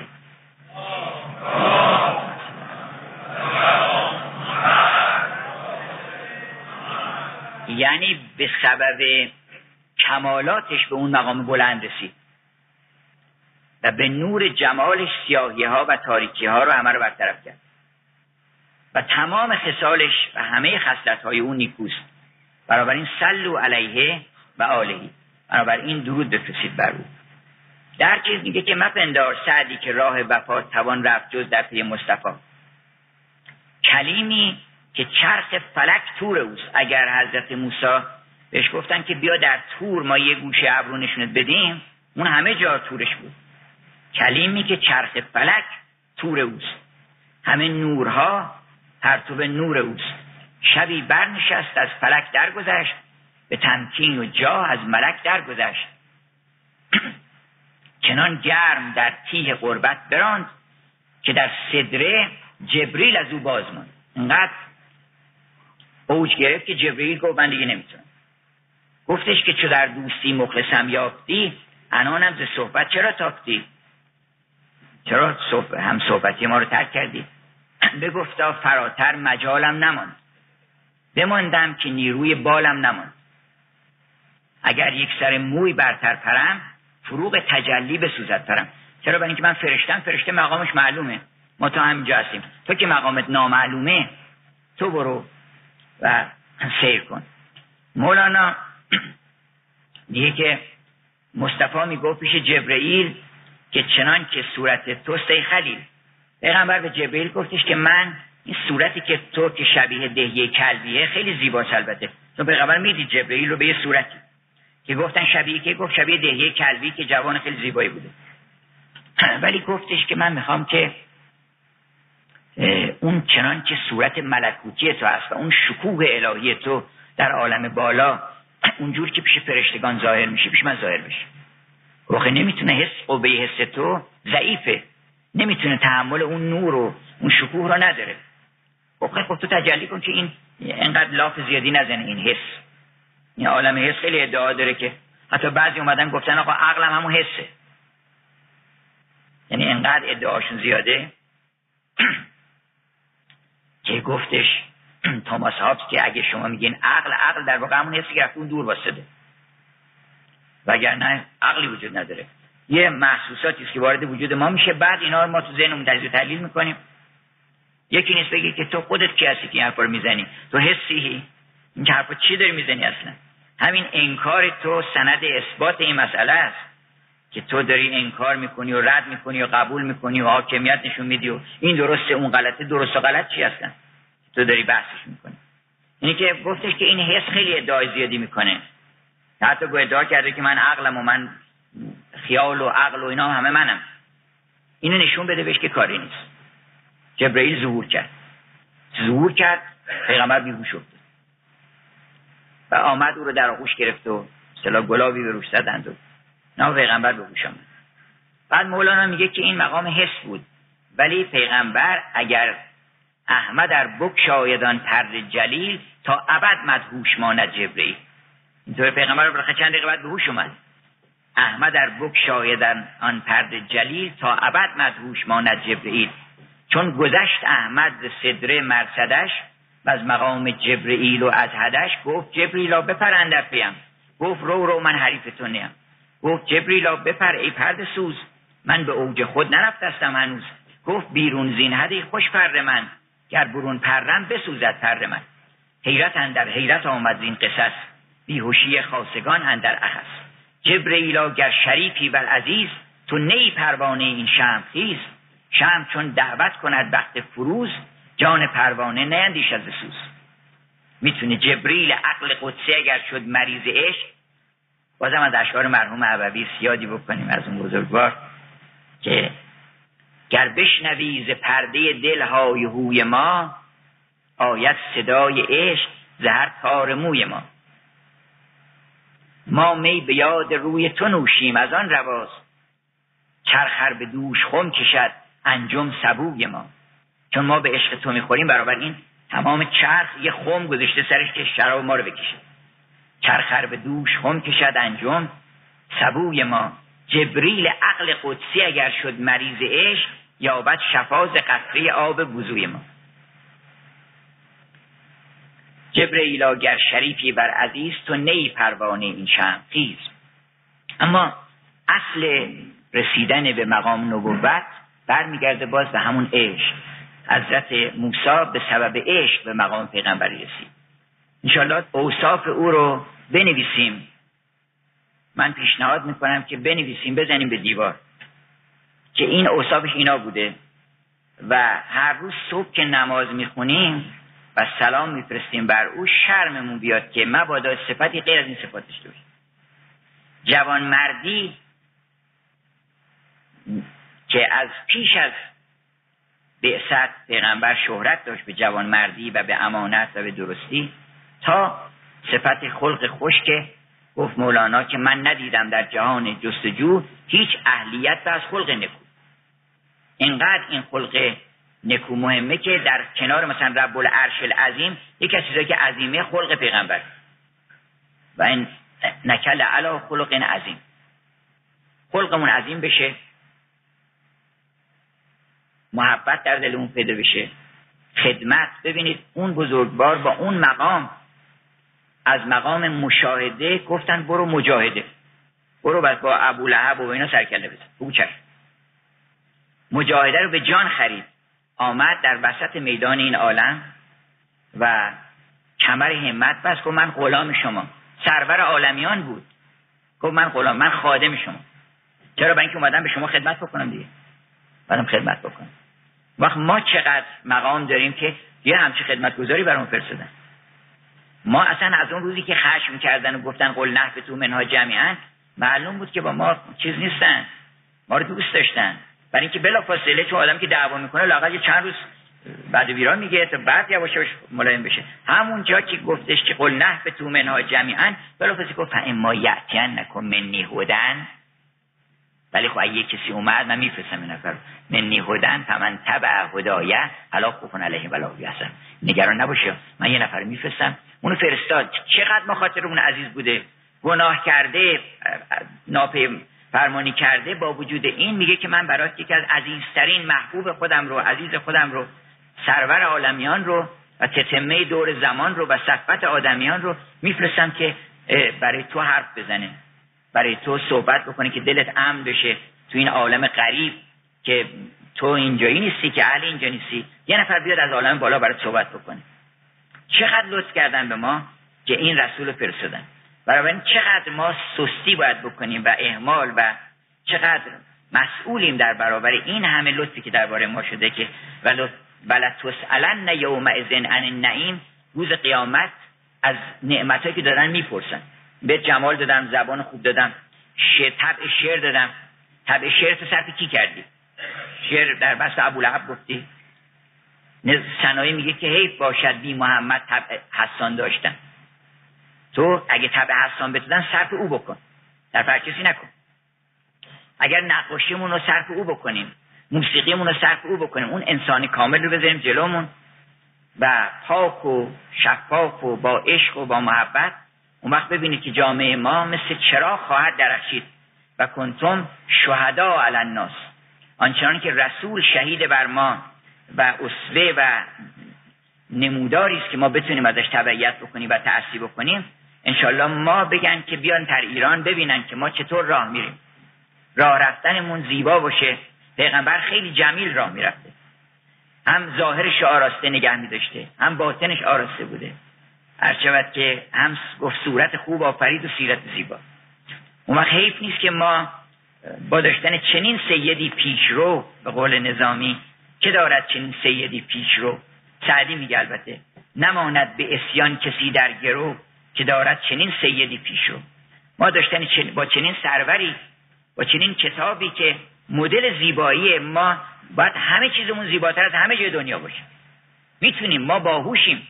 یعنی به سبب کمالاتش به اون مقام بلند رسید. و به نور جمالش سیاهی ها و تاریکی ها رو همه رو برطرف کرد. و تمام خصالش و همه خصلت های اون نیکوست. این سلو علیه و آلهی این درود بفرستید بر او. در چیز میگه که مپندار سعدی که راه وفا توان رفت جز در پی مصطفی. کلیمی که چرخ فلک تور اوست. اگر حضرت موسی بهش گفتن که بیا در تور ما یه گوشه ابرو نشونت بدیم اون همه جا تورش بود. کلیمی که چرخ فلک تور اوست. همه نورها پرتو نور اوست. شبی برنشست از فلک درگذشت. به تمکین و جا از ملک درگذشت. چنان گرم در تیه قربت براند که در صدره جبریل از او باز ماند. انقدر اوج گرفت که جبریل گفت من دیگه نمی‌تونم. گفتش که چو در دوستی مخلصم یافتی انانم ز صحبت چرا تاکتی چرا هم صحبتی ما رو ترک کردی؟ بگفتا فراتر مجالم نماند. بماندم که نیروی بالم نماند. اگر یک سر موی برتر پرم فروغ تجلی بسوزد پرم. چرا؟ برای اینکه من فرشتم فرشته مقامش معلومه. ما تا همینجا هستیم. تو که مقامت نامعلومه تو برو. و سیر کن. مولانا دیگه که مصطفی می‌گفت پیش جبرئیل که چنان که صورت توست ای خلیل. پیغمبر به جبرئیل گفتش که من این صورتی که تو که شبیه دهیه کلبیه خیلی زیباست البته. تو پیغمبر می‌دید جبرئیل رو به یه صورتی. که گفتن شبیه که گفت شبیه دهیه کلبی که جوان خیلی زیبایی بوده. ولی گفتش که من می‌خوام که اون چنان که صورت ملکوتی تو هست و اون شکوه الهی تو در عالم بالا اونجور که پیش فرشتگان ظاهر میشه پیش من ظاهر بشه. واقع نمی‌تونه حس قوه حس تو ضعیفه. نمی‌تونه تحمل اون نور و اون شکوه رو نداره. خب خب تو تجلی کن که این انقدر لاف زیادی نزنه این حس. این عالم حس خیلی ادعا داره که حتی بعضی اومدن گفتن آقا عقلم همون حسه. یعنی انقدر ادعاشون زیاده. که گفتش توماس هابس که اگه شما میگین عقل عقل در واقع همون حسی که اون دور واسده. وگرنه عقلی وجود نداره. یه محسوساتی است که وارد وجود ما میشه. بعد اینا رو ما تو ذهنمون تجزیه تحلیل می‌کنیم. یکی نیست بگی که تو خودت کی هستی که این حرفا رو می‌زنی؟ تو حسی؟ این حرفا چی داری می‌زنی اصلا؟ همین انکار تو سند اثبات این مسئله است. که تو داری انکار می‌کنی و رد می‌کنی و قبول می‌کنی و حاکمیت نشون میدی و این درسته اون غلطه درست و غلط چی هستن؟ تو داری بحثش می‌کنی. اینی که گفتش که این حس خیلی ادعای زیادی می‌کنه. حتی گو ادعا کرده که من عقلم و من خیال و عقل و اینا همه منم. اینو نشون بده بهش که کاری نیست. جبرئیل ظهور کرد. ظهور کرد پیغمبر بیهوش شد. و آمد او رو در آغوش گرفت و سلا گلابی به روش زدند و نه پیغمبر به گوش آمد بعد مولانا میگه که این مقام حس بود. ولی پیغمبر اگر احمد در بک شایدان پرد جلیل تا ابد مدهوش ماند جبرئیل اینطور پیغمبر رو چند دقیقه بعد به هوش اومد. احمد در بک شایدن آن پرد جلیل تا ابد مدهوش ماند جبرئیل چون گذشت احمد صدره مرصدش و از مقام جبرئیل و از حدش گفت جبریلا بپر اندر پیم گفت رو رو من حریف تو نیم. گفت جبریلا بپر ای پرد سوز. من به اوج خود نرفتستم هنوز. گفت بیرون زین حدی خوش پر من. گر برون پرم بسوزد پر من. حیرت اندر حیرت آمد زین قصص. بیهوشی خاصگان اندر اخص. جبریلا گر شریفی و عزیز تو نی پروانه این شم خیز. شم چون دعوت کند وقت فروز جان پروانه نیندیش از سوز. می‌تونه جبریل عقل قدسی اگر شد مریض عشق بازم از اشعار مرحوم عبوی سیادی بکنیم از اون بزرگوار که گر بشنوی ز پرده دل های هوی ما آید صدای عشق زهر تار موی ما. ما می به یاد روی تو نوشیم از آن رواست. چرخر به دوش خم کشد انجم سبوی ما. چون ما به عشق تو می‌خوریم برابر این تمام چرخ یه خم گذاشته سرش که شراب ما رو بکشه. چرخر به دوش خم کشد انجم سبوی ما جبریل عقل قدسی اگر شد مریض عشق یابد شفاز قطره آب وضوی ما. جبرئیل گر شریفی بر عزیز تو نی پروانه این شم خیز. اما اصل رسیدن به مقام نبوت برمیگرده باز به همون عشق. حضرت موسی به سبب عشق به مقام پیغمبری رسید. انشاءالله اوصاف او رو بنویسیم. من پیشنهاد می‌کنم که بنویسیم بزنیم به دیوار. که این اوصافش اینا بوده. و هر روز صبح که نماز می‌خونیم و سلام میفرستیم بر او شرممون بیاد که مبادا صفتی غیر از این صفاتش داشت. جوان مردی که از پیش از بعثت پیغمبر شهرت داشت به جوان مردی و به امانت و به درستی تا صفت خلق خشک گفت مولانا که من ندیدم در جهان جستجو هیچ اهلیت از خلق نکو. اینقدر این خلق نکو مهمه که در کنار مثلا رب العرش العظیم یکی از چیزایی که عظیمه خلق پیغمبر. و این نکل علا خلق عظیم. خلقمون عظیم بشه. محبت در دلمون پیدا بشه. خدمت. ببینید اون بزرگوار با اون مقام از مقام مشاهده گفتن برو مجاهده. برو بس با ابو لحب و اینا سرکله بزن. بگو مجاهده رو به جان خرید. آمد در وسط میدان این عالم و کمر همت بس گفت من غلام شما. سرور عالمیان بود. گفت من غلام من خادم شما. چرا؟ برای اینکه اومدم به شما خدمت بکنم دیگه. بعدم خدمت بکنم. وقت ما چقدر مقام داریم که یه همچی خدمتگذاری برام فرستادن. ما اصلا از اون روزی که خشم کردن و گفتن قل نحف تو منها جمعیان معلوم بود که با ما چیز نیستن ما رو دوست داشتن. برای اینکه بلا فاصله چون آدم که دعوا می‌کنه لاقل چند روز بعد ویران میگه تا بعد یواش یواش ملایم بشه. همون جا که گفتش که قل نه به تو منها جمیعا بلافاصله گفت اما یعتین نکن منی هودن ولی خب اگه کسی اومد من میفرستم این نفر منی هودن فمن تبع هدایه حالا خوفون علیه ولا یحزن نگران نباشه من یه نفر میفرستم. اونو فرستاد. چقدر مخاطر اون عزیز بوده؟ گناه کرده ناپی فرمانی کرده با وجود این میگه که من برای یکی از عزیزترین محبوب خودم رو عزیز خودم رو سرور عالمیان رو و تتمه دور زمان رو و صفت آدمیان رو میفرستم که برای تو حرف بزنه. برای تو صحبت بکنه که دلت امن بشه تو این عالم غریب که تو اینجایی نیستی که اهل اینجا نیستی. یه نفر بیاد از عالم بالا برای صحبت بکنه. چقدر لطف کردن به ما که این رسول رو فرستادن. برای چقدر ما سستی باید بکنیم و اهمال و چقدر مسئولیم در برابر این همه لطفی که درباره ما شده که ولت تسالن یوم ازن عن النعیم روز قیامت از نعمتهایی که دارن می‌پرسن. به جمال دادم زبان خوب دادم شعر طبع شعر دادم. طبع شعر تو کی کردی؟ شعر در بست ابولعب گفتی. سنایی میگه که حیف باشد بی محمد طبع حسان داشتن. تو اگه طبع حسان بتودن صرف او بکن. در کسی نکن. اگر نقاشیمون رو صرف او بکنیم موسیقیمون رو صرف او بکنیم اون انسانی کامل رو بذاریم جلومون و پاک و شفاف و با عشق و با محبت اون وقت ببینید که جامعه ما مثل چرا خواهد درخشید و کنتم شهدا علی الناس. آنچنان که رسول شهید بر ما و اسوه و نموداری است که ما بتونیم ازش تبعیت بکنیم و تأثیر بکنیم. انشالله ما بگن که بیان در ایران ببینن که ما چطور راه میریم. راه رفتنمون زیبا باشه. پیغمبر خیلی جمیل راه می‌رفته. هم ظاهرش آراسته نگه میداشته هم باطنش آراسته بوده. هرچود که هم گفت صورت خوب آفرید و سیرت زیبا. اون وقت حیف نیست که ما با داشتن چنین سیدی پیشرو به قول نظامی که دارد چنین سیدی پیشرو سعدی میگه البته نماند به اسیان کسی در گرو که دارد چنین سیدی پیشرو ما داشتن با چنین سروری با چنین کتابی که مدل زیبایی ما باید همه چیزمون زیباتر از همه جای دنیا باشه. می‌تونیم ما باهوشیم.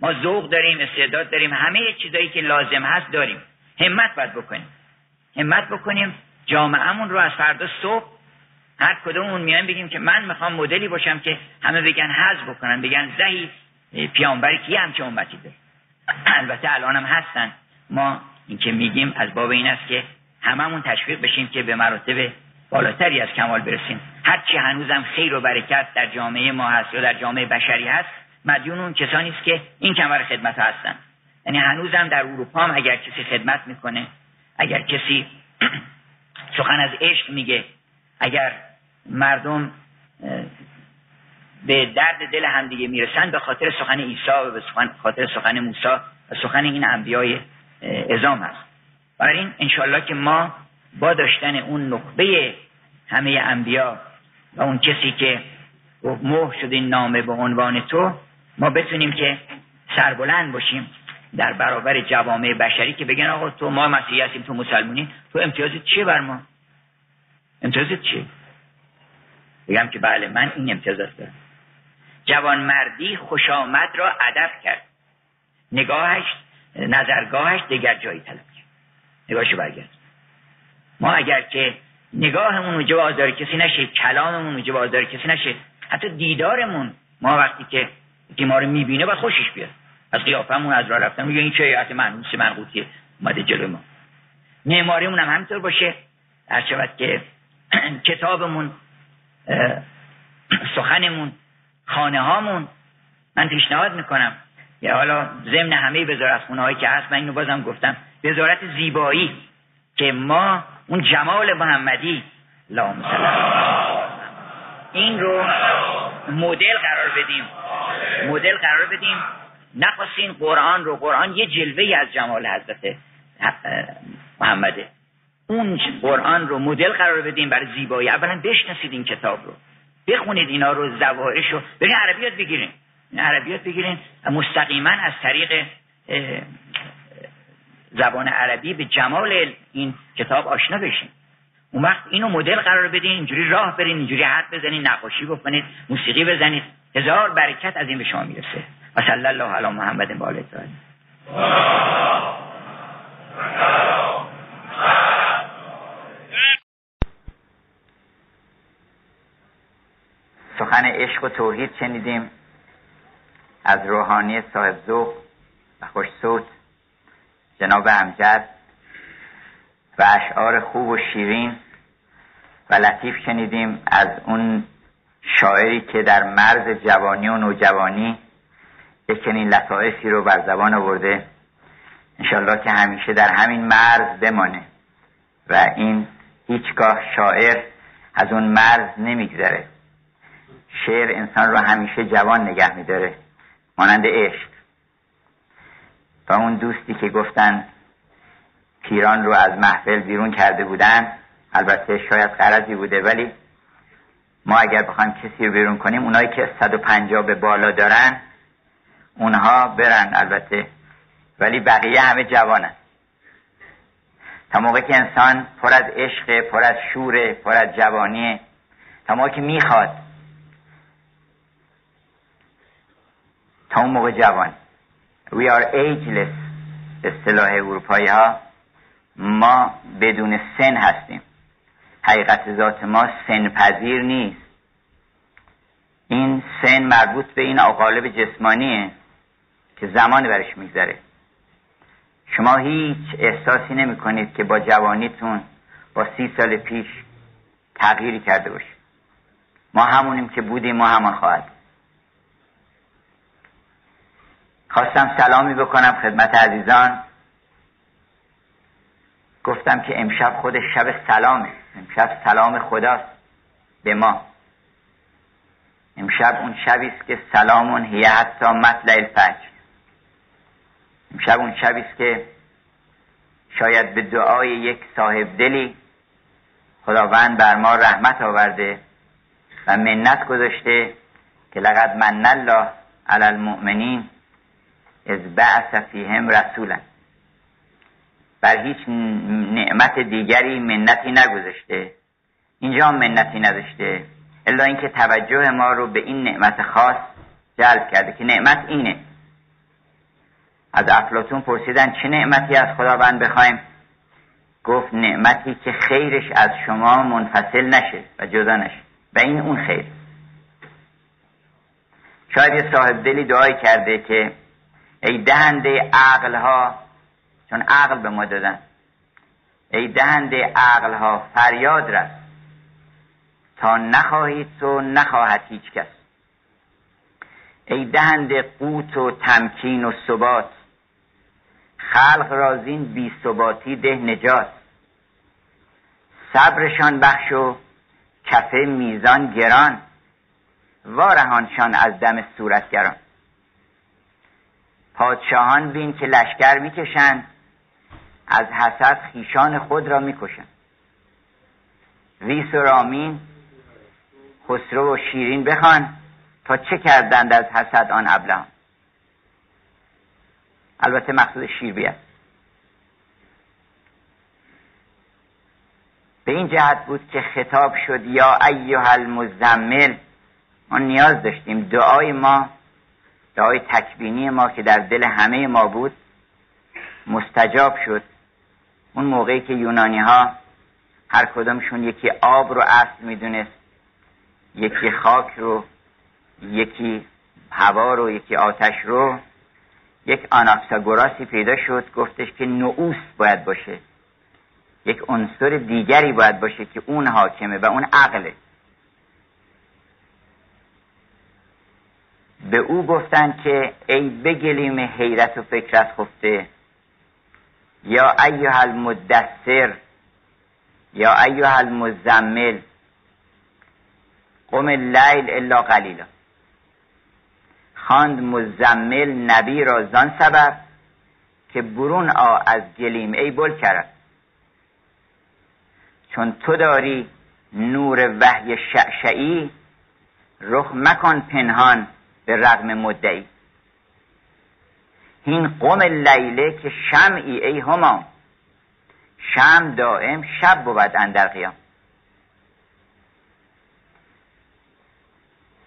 ما ذوق داریم استعداد داریم همه چیزایی که لازم هست داریم. همت باید بکنیم. همت بکنیم جامعهمون رو از فردا صبح هر کدومون میایم بگیم که من می‌خوام مدلی باشم که همه بگن حذف بکنن بگن زهی پیامبری کی همچه امتی داره البته الان هم هستن. ما این که میگیم از باب این است که هممون تشویق بشیم که به مراتب بالاتری از کمال برسیم. هرچی هنوزم خیر و برکت در جامعه ما هست یا در جامعه بشری هست مدیون اون کسانی است که این کمر خدمت هستن. یعنی هنوزم در اروپا هم اگر کسی خدمت می‌کنه اگر کسی سخن از عشق میگه اگر مردم به درد دل همدیگه می‌رسن به خاطر سخن عیسی و به خاطر سخن موسی و سخن این انبیای ازام هست برای این انشالله که ما با داشتن اون نخبه همه انبیا و اون کسی که مه شده این نامه به عنوان تو ما بتونیم که سربلند باشیم در برابر جوامع بشری که بگن آقا تو ما مسیحی هستیم تو مسلمونی تو امتیازت چیه بر ما؟ امتیازت چیه؟ بگم که بله من این امتیازت دارم. جوان مردی خوش آمد را ادب کرد. نگاهش نظرگاهش دیگر جایی طلب کرد. نگاهشو برگرد. ما اگر که نگاهمون اونجا آزار کسی نشه کلاممون اونجا آزار کسی نشه حتی دیدارمون ما وقتی که که ما رو می‌بینه و خوشش بیاد. از قیافمون از راه رفتن میگه این چه حتی منحوس منقوطی اومده جلو ما. معماریمون هم همینطور باشه. هر که کتابمون سخنمون خانه هامون من پیشنهاد می‌کنم. یا حالا ضمن همه وزارت خونه هایی که هست من اینو بازم گفتم. وزارت زیبایی که ما اون جمال محمدی لام این رو مدل قرار بدیم. مدل قرار بدیم. نخواستین قرآن رو قرآن یه جلوه از جمال حضرت محمده. اون قرآن رو مدل قرار بدیم برای زیبایی. اولا بشناسید این کتاب رو. بخونید اینا رو زوارش رو. برین عربیات بگیرین. عربیات بگیرین. مستقیما از طریق زبان عربی به جمال این کتاب آشنا بشین. اون وقت اینو مدل قرار بدین. اینجوری راه برین اینجوری حرف بزنین نقاشی بکنید موسیقی بزنید. هزار برکت از این به شما می‌رسه. و صلی الله علی محمد و آله سخن عشق و توحید شنیدیم از روحانی صاحب ذوق و خوش صوت جناب امجد و اشعار خوب و شیرین و لطیف شنیدیم از اون شاعری که در مرز جوانی و نوجوانی یک چنین لطائفی رو بر زبان آورده. انشالله که همیشه در همین مرز بمانه و این هیچگاه شاعر از اون مرز نمیگذره. شعر انسان رو همیشه جوان نگه میداره. مانند عشق. و اون دوستی که گفتن پیران رو از محفل بیرون کرده بودن البته شاید قرضی بوده ولی ما اگر بخوایم کسی رو بیرون کنیم اونایی که 150 به بالا دارن اونها برن البته. ولی بقیه همه جوانن. تا موقع که انسان پر از عشق پر از شور پر از جوانیه. تا موقع که می‌خواد تا اون موقع جوان we are ageless. اصطلاح اروپایی ها ما بدون سن هستیم. حقیقت ذات ما سن پذیر نیست. این سن مربوط به این آقالب جسمانیه که زمان برش میگذره. شما هیچ احساسی نمی کنید که با جوانیتون با سی سال پیش تغییری کرده باشید. ما همونیم که بودیم ما همان خواهد خواستم سلامی بکنم خدمت عزیزان. گفتم که امشب خود شب سلامه امشب سلام خداست به ما. امشب اون شبی است که سلامون هیه حتی مطلع الفجر. امشب اون شبی است که شاید به دعای یک صاحب دلی خداوند بر ما رحمت آورده و منت گذاشته که لقد من الله علی المؤمنین. از بعث فیهم رسولا. بر هیچ نعمت دیگری منتی نگذاشته. اینجا هم منتی نداشته. الا اینکه توجه ما رو به این نعمت خاص جلب کرده که نعمت اینه. از افلاتون پرسیدن چه نعمتی از خداوند بخوایم؟ گفت نعمتی که خیرش از شما منفصل نشه و جدا نشه. و این اون خیر. شاید یه صاحب دلی دعای کرده که ای دهنده عقل ها چون عقل به ما دادن. ای دهنده عقل ها فریاد رست تا نخواهید تو نخواهد هیچ کس. ای دهنده قوت و تمکین و ثبات. خلق رازین بی ثباتی ده نجات. صبرشان بخش و کفه میزان گران. وارهانشان از دم صورتگران. پادشاهان بین که لشکر می‌کشند از حسد خیشان خود را می‌کشند. ویس و رامین خسرو و شیرین بخوان تا چه کردند از حسد آن ابلهان. البته مقصود شیر است به این جهت بود که خطاب شد یا ایها المزمل ما نیاز داشتیم دعای ما دعای تکبینی ما که در دل همه ما بود مستجاب شد. اون موقعی که یونانی ها هر کدامشون یکی آب رو اصل می‌دونست یکی خاک رو یکی هوا رو یکی آتش رو یک آناکساگوراسی پیدا شد گفتش که نعوس باید باشه. یک عنصر دیگری باید باشه که اون حاکمه و اون عقله. به او گفتند که ای بگلیم حیرت و فکرت خفته. یا ایها المدثر یا ایها المزمل قم اللیل الا قلیلا. خواند مزمل نبی را زان سبب که برون آ از گلیم ای بل کرد چون تو داری نور وحی شعشعی رخ مکن پنهان. به رغم مدعی. این قوم لیله که شمعی ای همان شم دائم شب بود اندر قیام.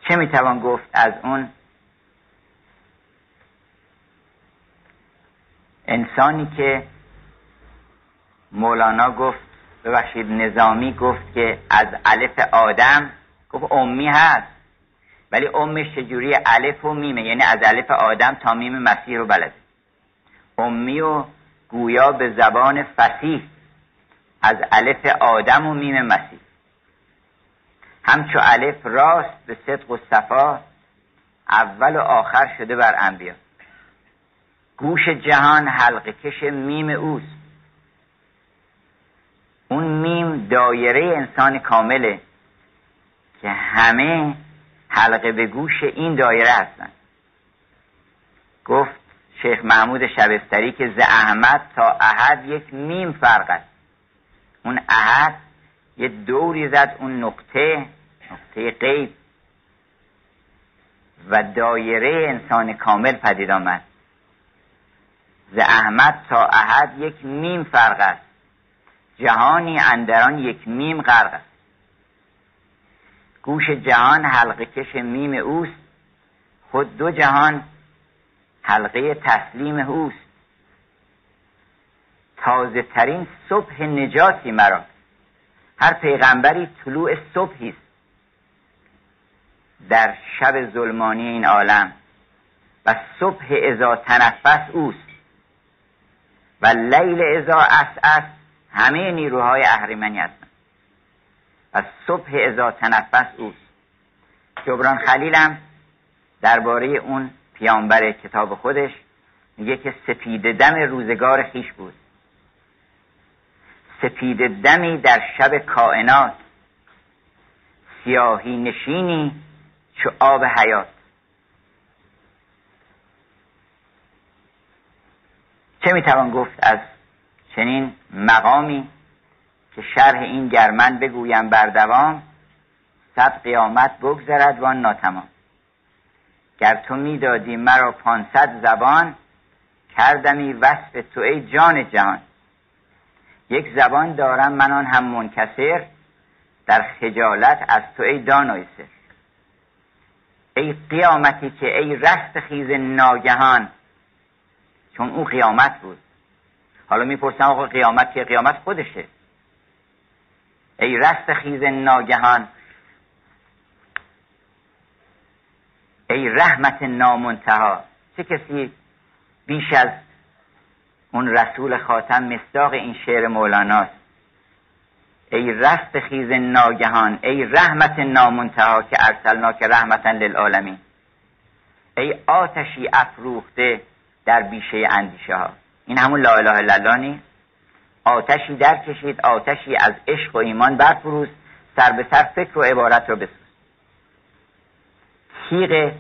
چه می‌توان گفت از اون؟ انسانی که مولانا گفت ببخشید نظامی گفت که از الف آدم گفت امی هست. ولی امش چجوری الف و میمه یعنی از الف آدم تا میم مسیح رو بلده. امی و گویا به زبان فصیح از الف آدم و میم مسیح. همچو الف راست به صدق و صفا اول و آخر شده بر انبیا. گوش جهان حلقه کش میم اوست. اون میم دایره انسان کامله که همه حلقه به گوش این دایره هستن. گفت شیخ محمود شبستری که ز احمد تا احد یک میم فرق است. اون احد یه دوری زد اون نقطه نقطه غیب و دایره انسان کامل پدید آمد. ز احمد تا احد یک میم فرق است. جهانی اندران یک میم غرق است. گوش جهان حلقه کش میم اوست. خود دو جهان حلقه تسلیم اوست. تازه ترین صبح نجاتی مرا. هر پیغمبری طلوع صبحی است. در شب ظلمانی این عالم و صبح ازا تنفس اوست. و لیل ازا اس همه نیروهای اهریمنی هستند و صبح ازا تنفس اوست جبران خلیلم درباره اون پیامبر کتاب خودش میگه که سپید دم روزگار خیش بود. سپید دمی در شب کائنات. سیاهی نشینی چو آب حیات. چه می‌توان گفت از چنین مقامی؟ که شرح این گرمن بگویم بر دوام صد قیامت بگذرد وان ناتمام. گر تو می‌دادی مرا پانصد زبان کردمی وصف تو ای جان جهان. یک زبان دارم من آن هم منکسر در خجالت از تو ای دانای سر. ای قیامتی که ای رست خیز ناگهان چون او قیامت بود. حالا می‌پرسم آقا قیامت که قیامت خودشه؟ ای رست خیز ناگهان. ای رحمت نامنتها. چه کسی بیش از اون رسول خاتم مصداق این شعر مولاناست؟ ای رست خیز ناگهان ای رحمت نامنتها که ارسلنا که رحمتا للعالمین. ای آتشی افروخته در بیشه اندیشه ها این همون لا اله الا نیست؟ آتشی در کشید آتشی از عشق و ایمان برفروز سر به سر فکر و عبارت رو بسوز. تیغ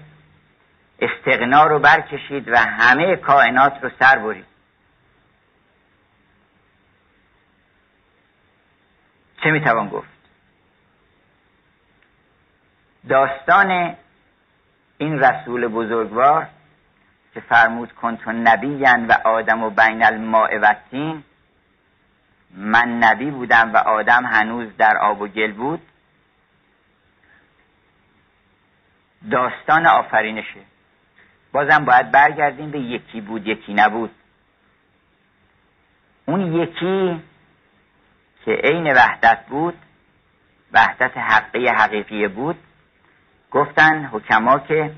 استغنا رو برکشید و همه کائنات رو سر برید. چه می‌توان گفت؟ داستان این رسول بزرگوار که فرمود کنتو نبیین و آدم و بین الماء و من نبی بودم و آدم هنوز در آب و گل بود. داستان آفرینشه. بازم باید برگردیم به یکی بود یکی نبود. اون یکی که عین وحدت بود وحدت حقی حقیقی بود گفتن حکما که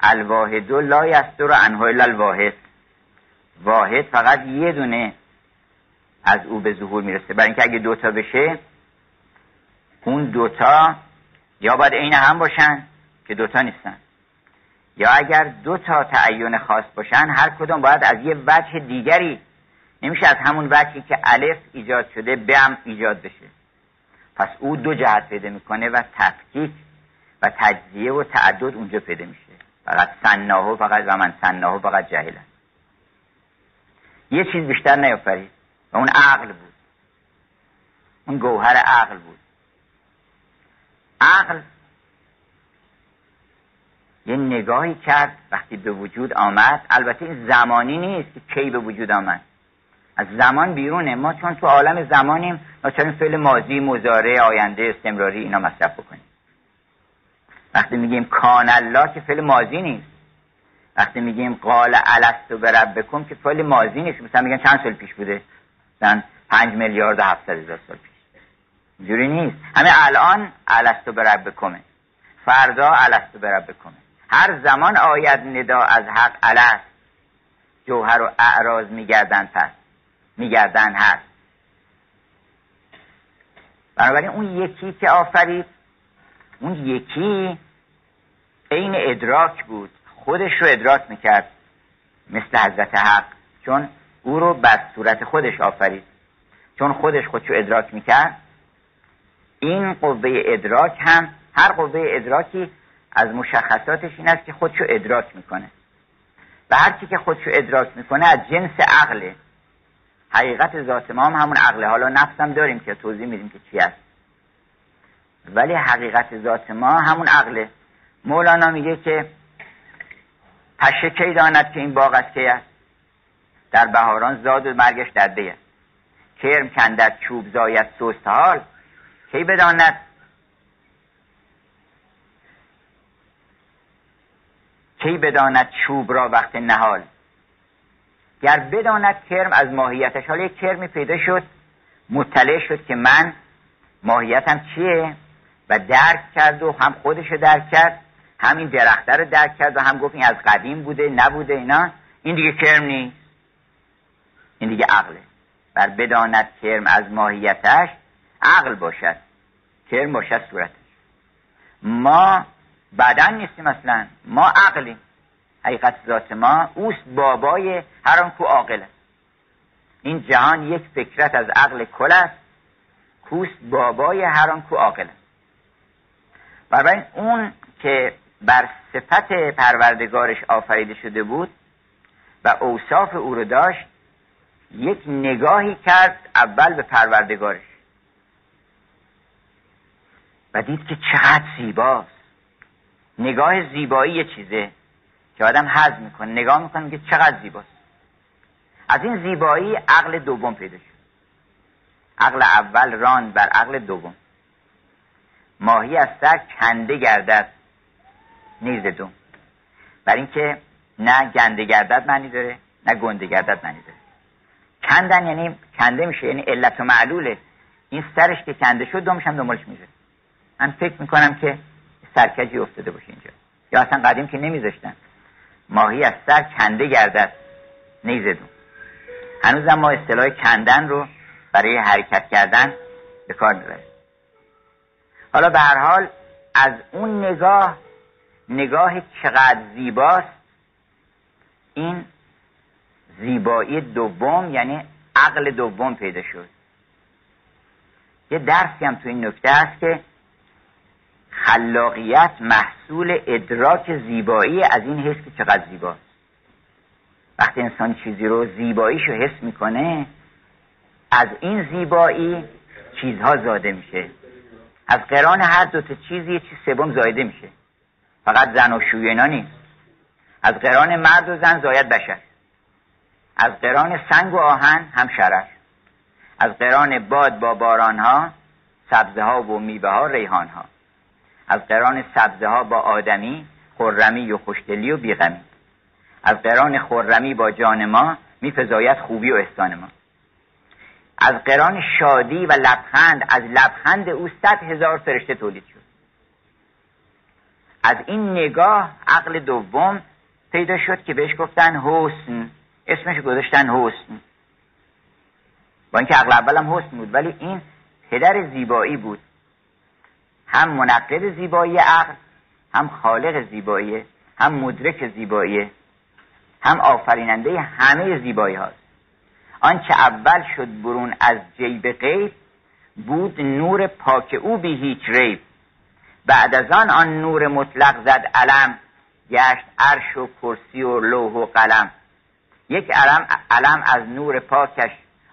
الواحد لا یستر عنه الا الواحد. واحد فقط یه دونه از او به ظهور می‌رسه. برای اینکه اگه دوتا بشه اون دوتا یا باید عین هم باشن که دوتا نیستن. یا اگر دو تا تعین خاص باشن هر کدوم باید از یه وجه دیگری نمیشه از همون وجهی که الف ایجاد شده بم ایجاد بشه. پس او دو جهت پیدا می‌کنه و تفکیک و تجزیه و تعدد اونجا پیدا میشه. فقط سناهو فقط و من سناهو فقط جهلن یه چیز بیشتر نیافرید. و اون عقل بود. اون گوهر عقل بود. عقل یه نگاهی کرد وقتی به وجود آمد. البته این زمانی نیست که کی به وجود آمد. از زمان بیرونه. ما چون تو عالم زمانیم ما چون فعل ماضی مزاره آینده استمراری اینا مصرف بکنیم؟ وقتی میگیم کان الله که فعل ماضی نیست. وقتی میگیم قال الستو بربکم که فعل ماضی نیست. مثلا میگن چند سال پیش بوده؟ مثلا پنج میلیارد و هفتصد هزار سال پیش. اینجوری نیست. همه الان الستو بربکمه فردا الستو بربکمه هر زمان آید ندا از حق الست. جوهر و اعراض میگردن پس. میگردن هست بنابراین اون یکی که آفرید اون یکی عین ادراک بود. خودش رو ادراک می‌کرد مثل حضرت حق. چون او رو بر صورت خودش آفرید. چون خودش خودشو ادراک می‌کرد این قوه ادراک هم هر قوه ادراکی از مشخصاتش این است که خودشو ادراک می‌کنه. و هر کی که خودشو ادراک می‌کنه از جنس عقله. حقیقت ذات ما هم همون عقله. حالا نفسم داریم که توضیح میدیم که چی است. ولی حقیقت ذات ما همون عقله. مولانا میگه که پشه کی داند که این باغ از کی است؟ در بهاران زاد و مرگش در دی است کرم کندد چوب زاید سوست حال کی بداند؟ کی بداند چوب را وقت نهال؟ گر بداند کرم از ماهیتش حالا یک کرمی پیدا شد مطلع شد که من ماهیتم چیه؟ و درک کرد و هم خودش درک کرد هم این درخته رو درک کرد و هم گفت این از قدیم بوده نبوده اینا. این دیگه کرم نیست. این دیگه عقله. بر بداند کرم از ماهیتش عقل باشد. کرم باشد صورتش. ما بدن نیستیم اصلا. ما عقلیم. حقیقت ذات ما اوست بابای هر آن کو عاقل است. این جهان یک فکرت از عقل کل است. کوست بابای هر آن کو عاقل است. برای اون که بر صفت پروردگارش آفریده شده بود و اوصاف او رو داشت یک نگاهی کرد اول به پروردگارش. و دید که چقدر زیباست. نگاه زیبایی یه چیزه که آدم حض می‌کنه نگاه می‌کنه که چقدر زیباست. از این زیبایی عقل دوم پیدا شد. عقل اول ران بر عقل دوم. ماهی از سر کنده گردد نیز دوم. بر اینکه نه گنده گردد معنی داره نه گنده گردد معنی داره. کندن یعنی کنده میشه یعنی علت و معلوله. این سرش که کنده شد دومش هم دنبالش میشه من فکر می‌کنم که سرکجی افتاده باشه اینجا. یا اصلا قدیم که نمیذاشتن. ماهی از سر کنده گردد. نیزدون. هنوزم ما اصطلاح کندن رو برای حرکت کردن به کار می‌بریم. حالا به هر حال از اون نگاه نگاه چقدر زیباست این زیبایی دوم یعنی عقل دوم پیدا شد. یه درسی هم تو این نکته است که خلاقیت محصول ادراک زیبایی از این حس که چقدر زیباست. وقتی انسان چیزی رو زیباییشو حس می‌کنه از این زیبایی چیزها زاده میشه. از قران هر دو تا چیزی یه چیز سوم زایده میشه. فقط زن و شوینا نیست. از قران مرد و زن زاید بشر. از قران سنگ و آهن هم شرر از قران باد با باران ها سبزه ها و میوه ها ریحان ها از قران سبزه ها با آدمی خرمی و خوشدلی و بیغمی. از قران خرمی با جان ما میفزاید خوبی و احسان ما. از قران شادی و لبخند از لبخند او صد هزار فرشته تولید شد. از این نگاه عقل دوم پیدا شد که بهش گفتن حسن. اسمش گذاشتن حسن. با اینکه عقل اولم حسن بود ولی این پدر زیبایی بود. هم منقب زیبایی عقل هم خالق زیبایی هم مدرک زیبایی هم آفریننده همه زیبایی هاست آنچه اول شد برون از جیب غیب بود نور پاک او بی هیچ ریب. بعد از آن آن نور مطلق زد علم گشت عرش و کرسی و لوح و قلم. یک علم, علم از نور پاکش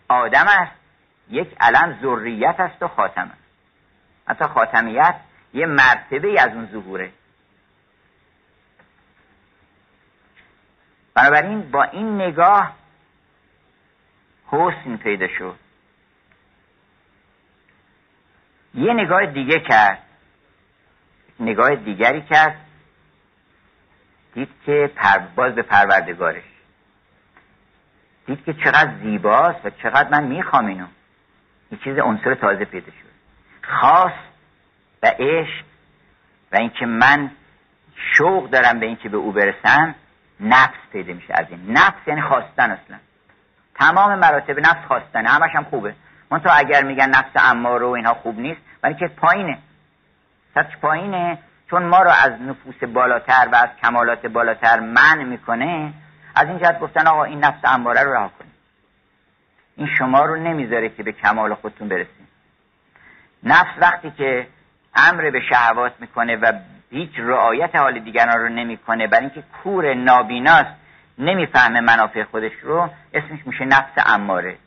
آدم است یک علم ذریت است و خاتم است. حتی خاتمیت یه مرتبه از اون ظهوره. بنابراین با این نگاه حسن پیدا شد. یه نگاه دیگه کرد. نگاه دیگری کرد. دید که پر... باز به پروردگارش. دید که چقدر زیباست و چقدر من می‌خوام اینو. یه چیز عنصر تازه پیدا شد. خاص و عشق و اینکه من شوق دارم به اینکه به او برسم نفس پیدا میشه از این. نفس یعنی خواستن اصلا. تمام مراتب نفس خواستنه همش هم خوبه. من تو اگر میگن نفس اماره و اینها خوب نیست ولی که پایینه. سطح پایینه چون ما رو از نفوس بالاتر و از کمالات بالاتر من می‌کنه از این جهت گفتن آقا این نفس اماره رو رها کنید. این شما رو نمی‌ذاره که به کمال خودتون برسید. نفس وقتی که امر به شهوات می‌کنه و هیچ رعایت حال دیگران رو نمی‌کنه برای اینکه کور نابیناست نمی‌فهمه منافع خودش رو اسمش میشه نفس اماره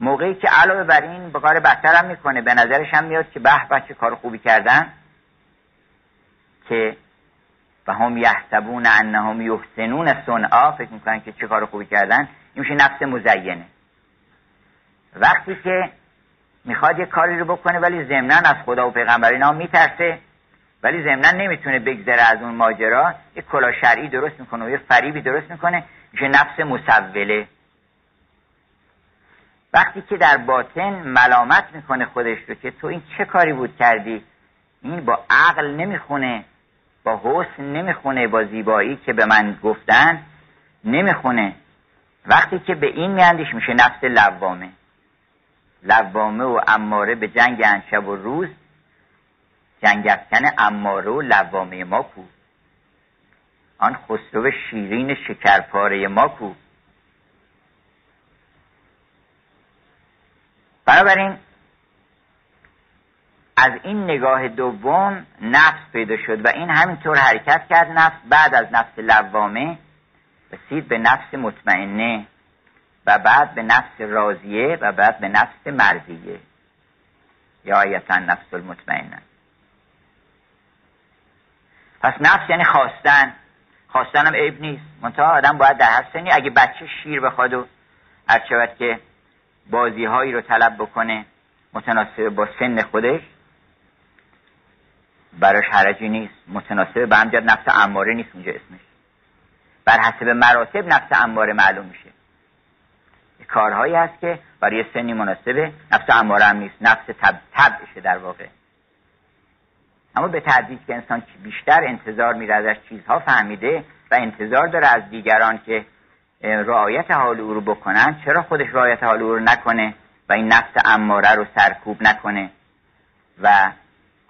موقعی که علاوه بر این به کار بدتر هم می‌کنه به نظرش هم میاد که به بچه کار خوبی کردن؟ که و هم یحسبون انهم یحسنون صنعا فکر می‌کنن که چه کار خوبی کردن. این میشه نفس مزینه. وقتی که می‌خواد یه کاری رو بکنه ولی ضمنا از خدا و پیغمبر اینا میترسه ولی ضمنا نمی‌تونه بگذره از اون ماجرا یه کلا شرعی درست می‌کنه و یه فریبی درست می‌کنه میشه نفس مسوله. وقتی که در باطن ملامت می‌کنه خودش رو که تو این چه کاری بود کردی؟ این با عقل نمی‌خونه. با حسن نمی‌خونه با زیبایی که به من گفتن نمی‌خونه. وقتی که به این میاندیش میشه نفس لوامه. لوامه و اماره به جنگ انشب و روز جنگ افکن اماره و لوامه ما کو. آن خسرو شیرین شکرپاره ما کو. بنابراین از این نگاه دوم نفس پیدا شد و این همینطور حرکت کرد. نفس بعد از نفس لوامه رسید به نفس مطمئنه و بعد به نفس راضیه و بعد به نفس مرضیه. یا آیتا نفس المطمئنه. پس نفس یعنی خواستن. خواستن هم عیب نیست. منتها آدم باید در هر سنی اگه بچه شیر بخواد و هر که بازی هایی رو طلب بکنه متناسب با سن خودش براش حرجی نیست متناسب به همجد نفس اماره نیست اونجا اسمش. بر حسب مراتب نفس اماره معلوم میشه. کارهایی هست که برای سنی مناسبه نفس اماره هم نیست نفس تب طبعشه در واقع. اما به تدریج که انسان بیشتر انتظار میره ازش چیزها فهمیده و انتظار داره از دیگران که رعایت حال او رو بکنن چرا خودش رعایت حال او رو نکنه و این نفس اماره رو سرکوب نکنه و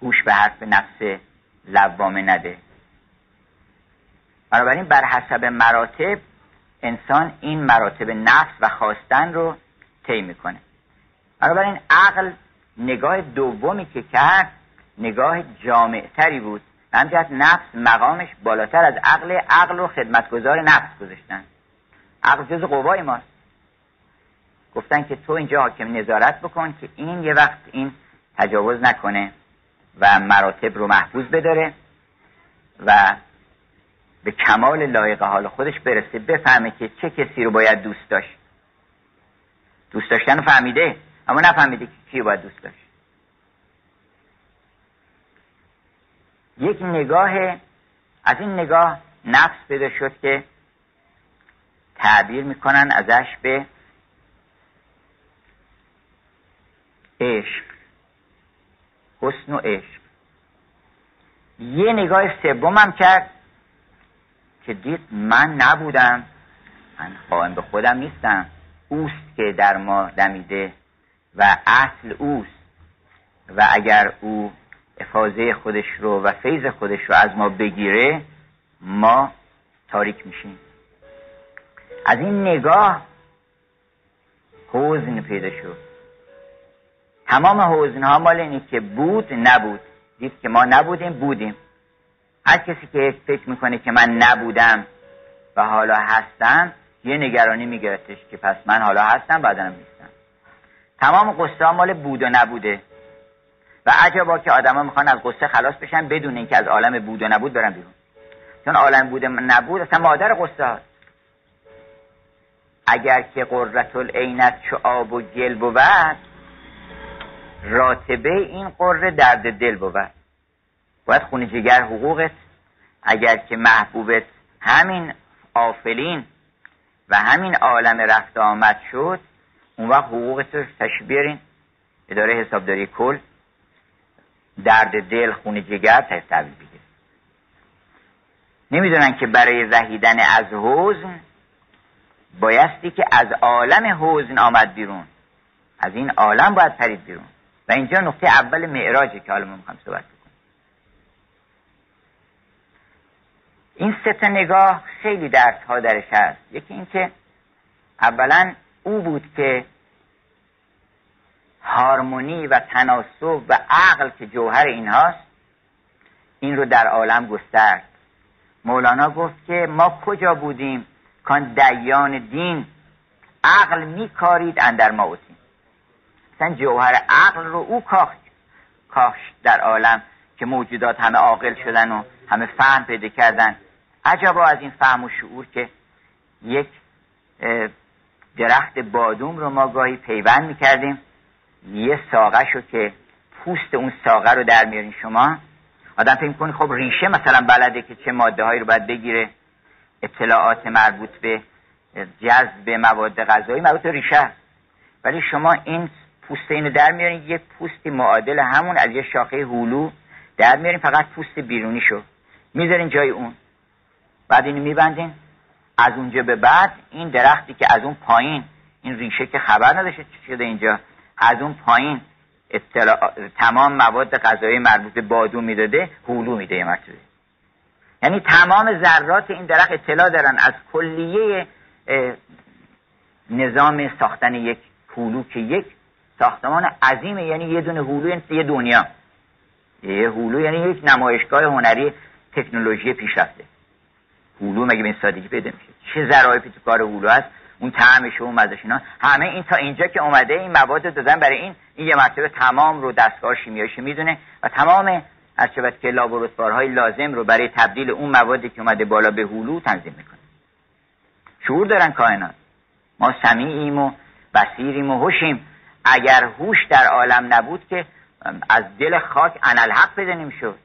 گوش به حرف نفس لوامه نده. بنابراین بر حسب مراتب انسان این مراتب نفس و خواستن رو طی می‌کنه. بنابراین عقل نگاه دومی که کرد نگاه جامعتری بود. همجهت نفس مقامش بالاتر از عقل عقل رو خدمتگذار نفس گذاشتن. عقل جز قوای ماست. گفتن که تو اینجا حاکم نظارت بکن که این یه وقت این تجاوز نکنه. و مراتب رو محفوظ بداره و به کمال لایق حال خودش برسه بفهمه که چه کسی رو باید دوست داشت. دوست داشتن فهمیده اما نفهمیده که کی باید دوست داشت. یک نگاه از این نگاه نفس پیدا شد که تعبیر می‌کنن ازش به عشق. حسن و عشق. یه نگاه سومم کرد که دید من نبودم. من قائم به خودم نیستم. اوست که در ما دمیده و اصل اوست. و اگر او افاظه خودش رو و فیض خودش رو از ما بگیره ما تاریک میشیم. از این نگاه حوزن پیدا شد. تمام حوزن ها مال اینی که بود نبود. دید که ما نبودیم بودیم. هر کسی که فکر می‌کنه که من نبودم و حالا هستم یه نگرانی میگرفتش که پس من حالا هستم بعدنم نیستم. تمام قصه ها مال بود و نبوده. و عجبا که آدما می‌خوان از قصه خلاص بشن بدون اینکه از عالم بود و نبود برن بیرون. چون عالم بود نبود اصلا مادر قصه هست اگر که قررت العینت چو آب و گل بود راتبه این قره درد دل بود. باید خون جگر حقوقت اگر که محبوبت همین آفلین و همین عالم رفت آمد شد اون وقت حقوقت رو تشبیه بیارین. اداره حسابداری کل درد دل خون جگر تحصیل بگیر نمی‌دونن که برای رهیدن از حزن بایستی که از عالم حزن آمد بیرون. از این عالم باید پرید بیرون. و اینجا نقطه اول معراجه که حالا ما می‌خوام صحبت بکنیم این سه نگاه خیلی درس ها درش هست. یکی اینکه اولا او بود که هارمونی و تناسب و عقل که جوهر اینهاست این رو در عالم گسترد. مولانا گفت که ما کجا بودیم کان دیان دین عقل میکارید اندر ما اوتیم مثلا جوهر عقل رو او کاخت. کاش در عالم که موجودات همه عاقل شدن و همه فهم پیدا کردن. عجبا از این فهم و شعور که یک درخت بادوم رو ما گاهی پیوند می‌کردیم. یه ساقه شو که پوست اون ساقه رو در میارین شما. آدم فکر کنی خب ریشه مثلا بلده که چه ماده رو باید بگیره. اطلاعات مربوط به جذب مواد غذایی مربوط به ریشه. ولی شما این پوست اینو در میارین یک پوستی معادل همون از یه شاخه هولو در میارین فقط پوست بیرونی شو می‌ذارین جای اون. بعد اینو میبندین. از اونجا به بعد این درختی که از اون پایین این ریشه که خبر نداشته چی شده اینجا از اون پایین اطلاع... تمام مواد غذایی مربوط به بادو می‌داده هولو میده یه مرتبه. یعنی تمام ذرات این درخت اطلاع دارن. از کلیه نظام ساختن یک هولو که یک ساختمان عظیمه یعنی یه دونه هولو یعنی یه دنیا. یه هولو یعنی یک نمایشگاه هنری تکنولوژی پیشرفته. هولو مگه به این سادگی پیدا میشه چه ذرایفی تو کار هولو هست؟ اون طعمش و مزش اینا. همه این تا اینجا که اومده این مواد دادن برای این این یه مرتبه تمام رو دستگاه شیمیاییش می‌دونه و تمام از که لابراتوارهای لازم رو برای تبدیل اون موادی که اومده بالا به هولو تنظیم می‌کنه. شعور دارن کائنات. ما سمیعیم و بصیریم و هوشیم. اگر هوش در عالم نبود که از دل خاک انالحق پیدا نمی‌شد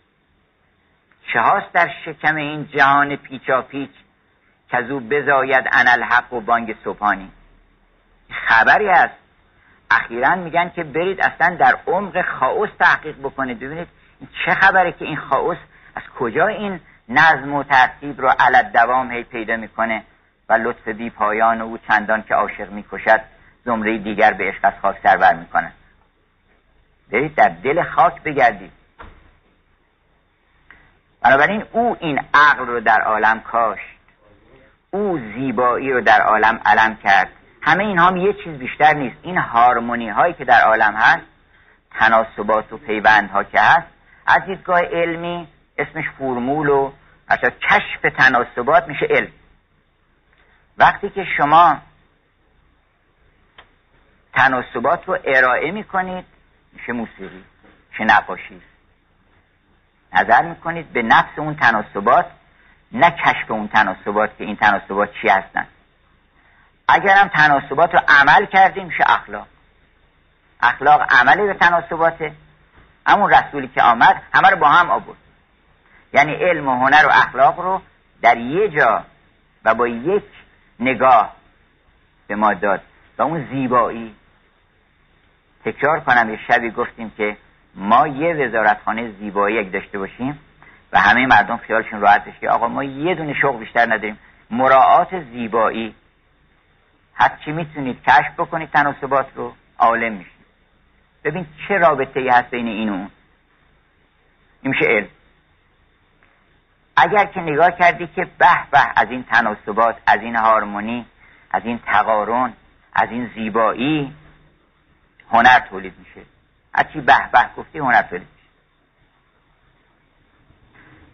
چه هاست در شکم این جهان پیچا پیچ که از او بزاید انالحق و بانگ صبحانی؟ خبری است. اخیرا میگن که برید اصلا در عمق خاوس تحقیق بکنید. ببینید چه خبره که این خاوس از کجا این نظم و ترتیب رو علت دوام هی پیدا می‌کنه و لطف بی پایان او چندان که عاشق می‌کشد. زمره دیگر به عشق از خاک سربر می‌کنن. برید در دل خاک بگردید. بنابراین او این عقل رو در عالم کاشت. او زیبایی رو در عالم علم کرد. همه این هم یه چیز بیشتر نیست. این هارمونی هایی که در عالم هست تناسبات و پیوند ها که هست از دیدگاه علمی اسمش فرمول و کشف تناسبات میشه علم. وقتی که شما تناسبات رو ارائه می‌کنید. میشه موسیقی میشه نقاشی. نظر می‌کنید به نفس اون تناسبات نه کشف اون تناسبات که این تناسبات چی هستن. اگر هم تناسبات رو عمل کردیم میشه اخلاق. اخلاق عملی به تناسباته همون رسولی که آمد همه رو با هم آورد. یعنی علم و هنر و اخلاق رو در یه جا و با یک نگاه به ما داد. و اون زیبایی تکرار کنم یه شبی گفتیم که ما یه وزارتخانه زیبایی اگه داشته باشیم و همه مردم خیالشون راحت بشه که آقا ما یه دونه شغل بیشتر نداریم. مراعات زیبایی. چی می‌تونید کشف بکنید تناسبات رو عالم میشید. ببین چه رابطه ای هست بین این و اون. این میشه علم. اگر که نگاه کردی که به به از این تناسبات از این هارمونی از این تقارن از این زیبایی هنر تولید میشه. هرچی به به گفتی هنر تولید میشه.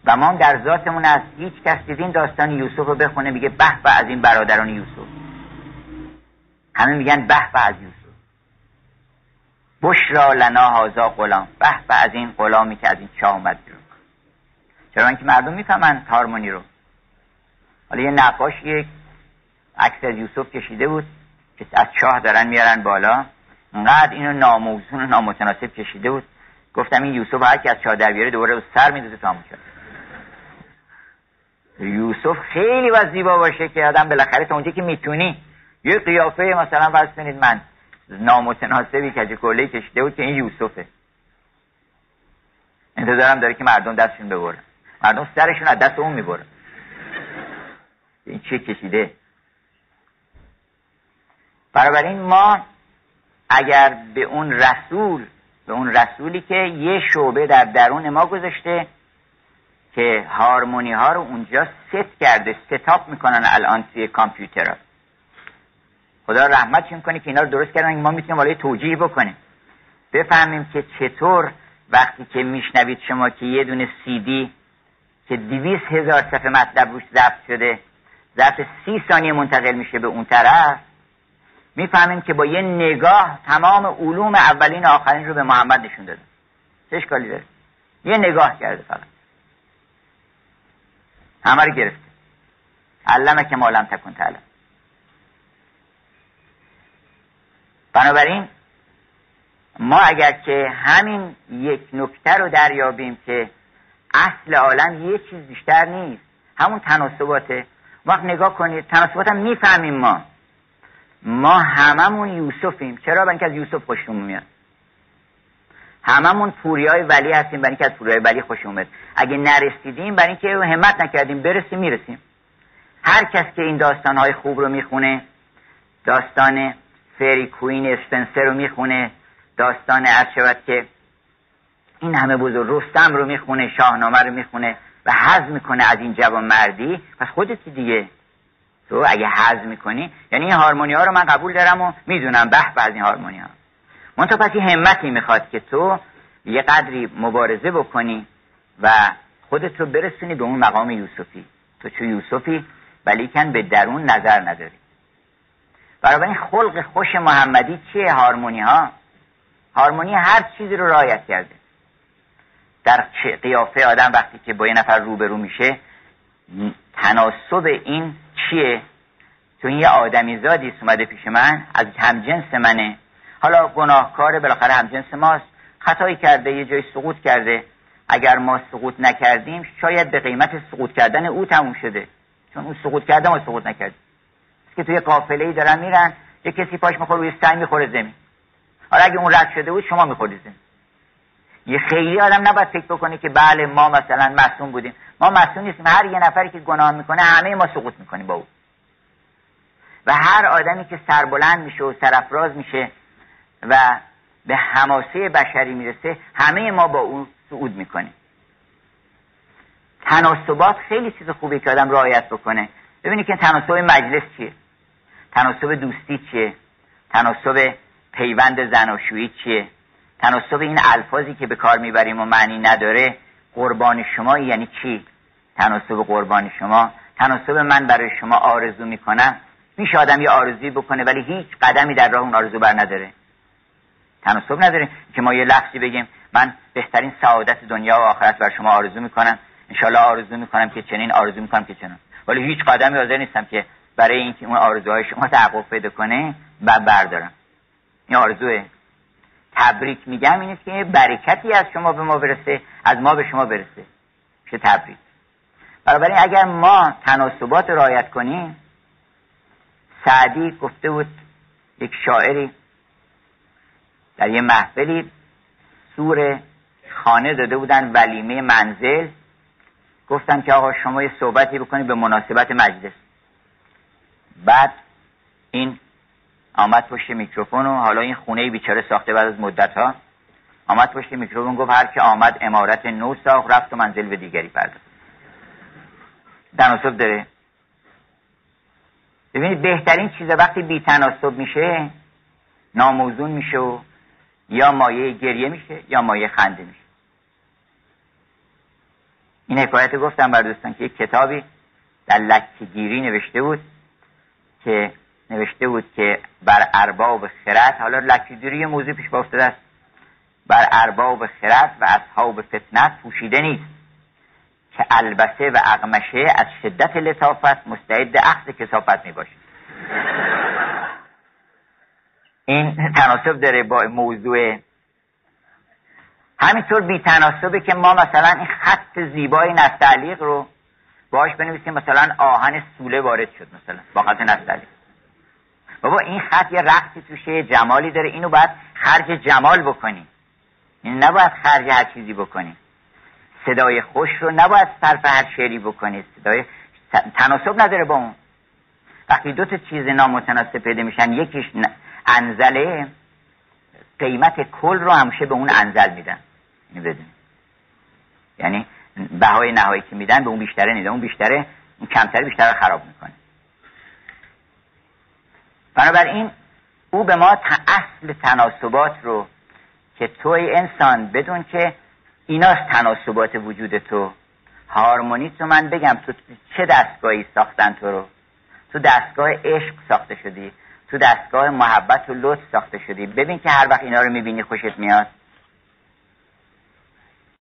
و ما در ذاتمون از هیچ کس دیدین داستان یوسف رو بخونه میگه به به از این برادران یوسف. همه میگن به به از یوسف. بشرا لنا هازا غلام به به از این غلامی که از این چاه اومد بیرون. چرا اینکه مردم می‌فهمن هارمونی رو. حالا یه نقاش یک عکس از یوسف کشیده بود که از چاه دارن میارن بالا. انقدر اینو ناموزون و نامتناسب کشیده بود. گفتم این یوسف هر کی از چاه در بیاره دوباره سر میدوزه تا کرد یوسف خیلی باید زیبا باشه که آدم بالاخره تا اونجا که می‌تونی. یه قیافه مثلا فرض کنید من. نامتناسبی که کله کشیده بود که این یوسفه. انتظارم داره که مردم دستشون ببرن. مردم سرشون از دست اون می‌برن. این چه کشیده؟ این ما اگر به اون رسول به اون رسولی که یه شعبه در درون ما گذاشته که هارمونی ها رو اونجا ست کرده ستاپ می‌کنن الان توی کامپیوتر خدا رحمت کنه که اینا رو درست کردن ما می‌تونیم بالای توجیه بکنیم. بفهمیم که چطور وقتی که میشنوید شما که یه دونه سی دی که دیویس هزار صفحه مطلب روش ضبط شده ظرف سی ثانیه منتقل میشه به اون طرف می‌فهمیم که با یه نگاه تمام علوم اولین آخرین رو به محمد نشون داده. چه اشکالی داره؟ یه نگاه کرده فقط. همه رو گرفته. علمه که مالم تکن تعلم بنابراین ما اگر که همین یک نکته رو دریابیم که اصل عالم یه چیز بیشتر نیست همون تناسباته. وقت نگاه کنید تناسبات هم می‌فهمیم ما. ما هممون یوسفیم. چرا؟ برای از یوسف خوشمون میاد. هممون پوری های ولی هستیم برای اینکه از پوری های ولی خوش اومد اگه نرسیدیم برای اینکه همت نکردیم برسیم می‌رسیم. هر کس که این داستان های خوب رو می‌خونه داستان فری کوین اسپنسر رو می‌خونه داستان شود که این همه بزرگ رستم رو می‌خونه شاهنامه رو می‌خونه و حض می‌کنه از این جوان مردی پس خودتی دیگه تو اگه حض می‌کنی یعنی این هارمونی ها رو من قبول دارم و می‌دونم به از این هارمونی ها منتها پس این همتی می‌خواد که تو یه قدری مبارزه بکنی و خودت رو برسونی به اون مقام یوسفی. تو چو یوسفی ولیکن به درون نظر نداری. برای این خلق خوش محمدی چیه هارمونی ها هارمونی هر چیزی رو رعایت کرده. در قیافه آدم وقتی که با یه نفر روبرو میشه تناسب این چیه؟ این یه آدمی زادی اومده پیش من از همجنس منه. حالا گناهکار بالاخره همجنس ماست. خطایی کرده یه جای سقوط کرده. اگر ما سقوط نکردیم شاید به قیمت سقوط کردن او تموم شده. چون او سقوط کرده ما سقوط نکردیم. که توی قافله ای دارن میرن یه کسی پاش می‌خوره روی سنگ می‌خوره زمین. حالا اگه اون رد شده بود شما میخوردید زمین. یه خیلی آدم نباید فکر بکنه که بله ما مثلا معصوم بودیم. ما معصوم نیستیم. هر یه نفری که گناه می‌کنه همه ما سقوط می‌کنیم با او. و هر آدمی که سربلند میشه و سرفراز میشه و به حماسه بشری می‌رسه همه ما با او صعود می‌کنیم. تناسبات خیلی چیز خوبی که آدم رعایت بکنه. ببینید که تناسب مجلس چیه؟ تناسب دوستی چیه؟ تناسب پیوند زناشویی چیه؟ تناسب این الفاظی که به کار می‌بریم و معنی نداره قربان شما یعنی چی؟ تناسب قربان شما. تناسب من برای شما آرزو می‌کنم. میشه آدم یه آرزوی بکنه ولی هیچ قدمی در راه اون آرزو بر نداره. تناسب نداره که ما یه لفظی بگیم. من بهترین سعادت دنیا و آخرت بر شما آرزو می‌کنم. انشالله آرزو می‌کنم که چنین آرزو می‌کنم که چنین ولی هیچ قدمی حاضر نیستم که برای اینکه اون آرزوهای شما تحقق پیدا کنه و بردارم. این آرزوه. تبریک میگم این که برکتی از شما به ما برسه از ما به شما برسه. چه تبریک. بنابراین اگر ما تناسبات رعایت کنیم سعدی گفته بود یک شاعری در یه محفلی سور خانه داده بودن ولیمه منزل. گفتن که آقا شما یه صحبتی بکنید به مناسبت مجلس. بعد این آمد پشت میکروفون و حالا این خونه بیچاره ساخته بعد از مدت ها آمد پشت میکروفون گفت هر که آمد امارت نو ساخت رفت و منزل به دیگری پرداخت. تناسب داره. ببینید بهترین چیز وقتی بی تناسب میشه ناموزون میشه و یا مایه گریه میشه یا مایه خنده میشه. این حکایت گفتم بر دوستان که یک کتابی در لکگیری نوشته بود که نوشته بود که بر ارباب خرد حالا لکگیری موضوع پیش افتاده است. بر ارباب خرد و اصحاب فتنت پوشیده نیست. که البسه و اقمشه از شدت لطافت مستعد اخذ کسافت می باشه این تناسب داره با موضوع. همینطور بی تناسبه که ما مثلا این خط زیبای نستعلیق رو باش بنویسیم مثلا آهن سوله وارد شد مثلا با خط نستعلیق. بابا این خط یه رقصی توشه جمالی داره اینو باید خرج جمال بکنی این نباید خرج هر چیزی بکنی صدای خوش رو نباید صرف هر شعری بکنی صدای تناسب نداره با اون. وقتی دو تا چیز نامتناسب پیدا میشن یکیش انزله قیمت کل رو همیشه به اون انزل میدن. اینو بدون یعنی بهای نهایی که میدن به اون بیشتره نیده اون بیشتره اون کمتره بیشتر خراب می‌کنه. بنابراین او به ما اصل تناسبات رو که توی انسان بدون که ایناست تناسبات وجود تو هارمونی تو من بگم تو چه دستگاهی ساختن تو رو؟ تو دستگاه عشق ساخته شدی تو دستگاه محبت و لطف ساخته شدی. ببین که هر وقت اینا رو می‌بینی خوشت میاد.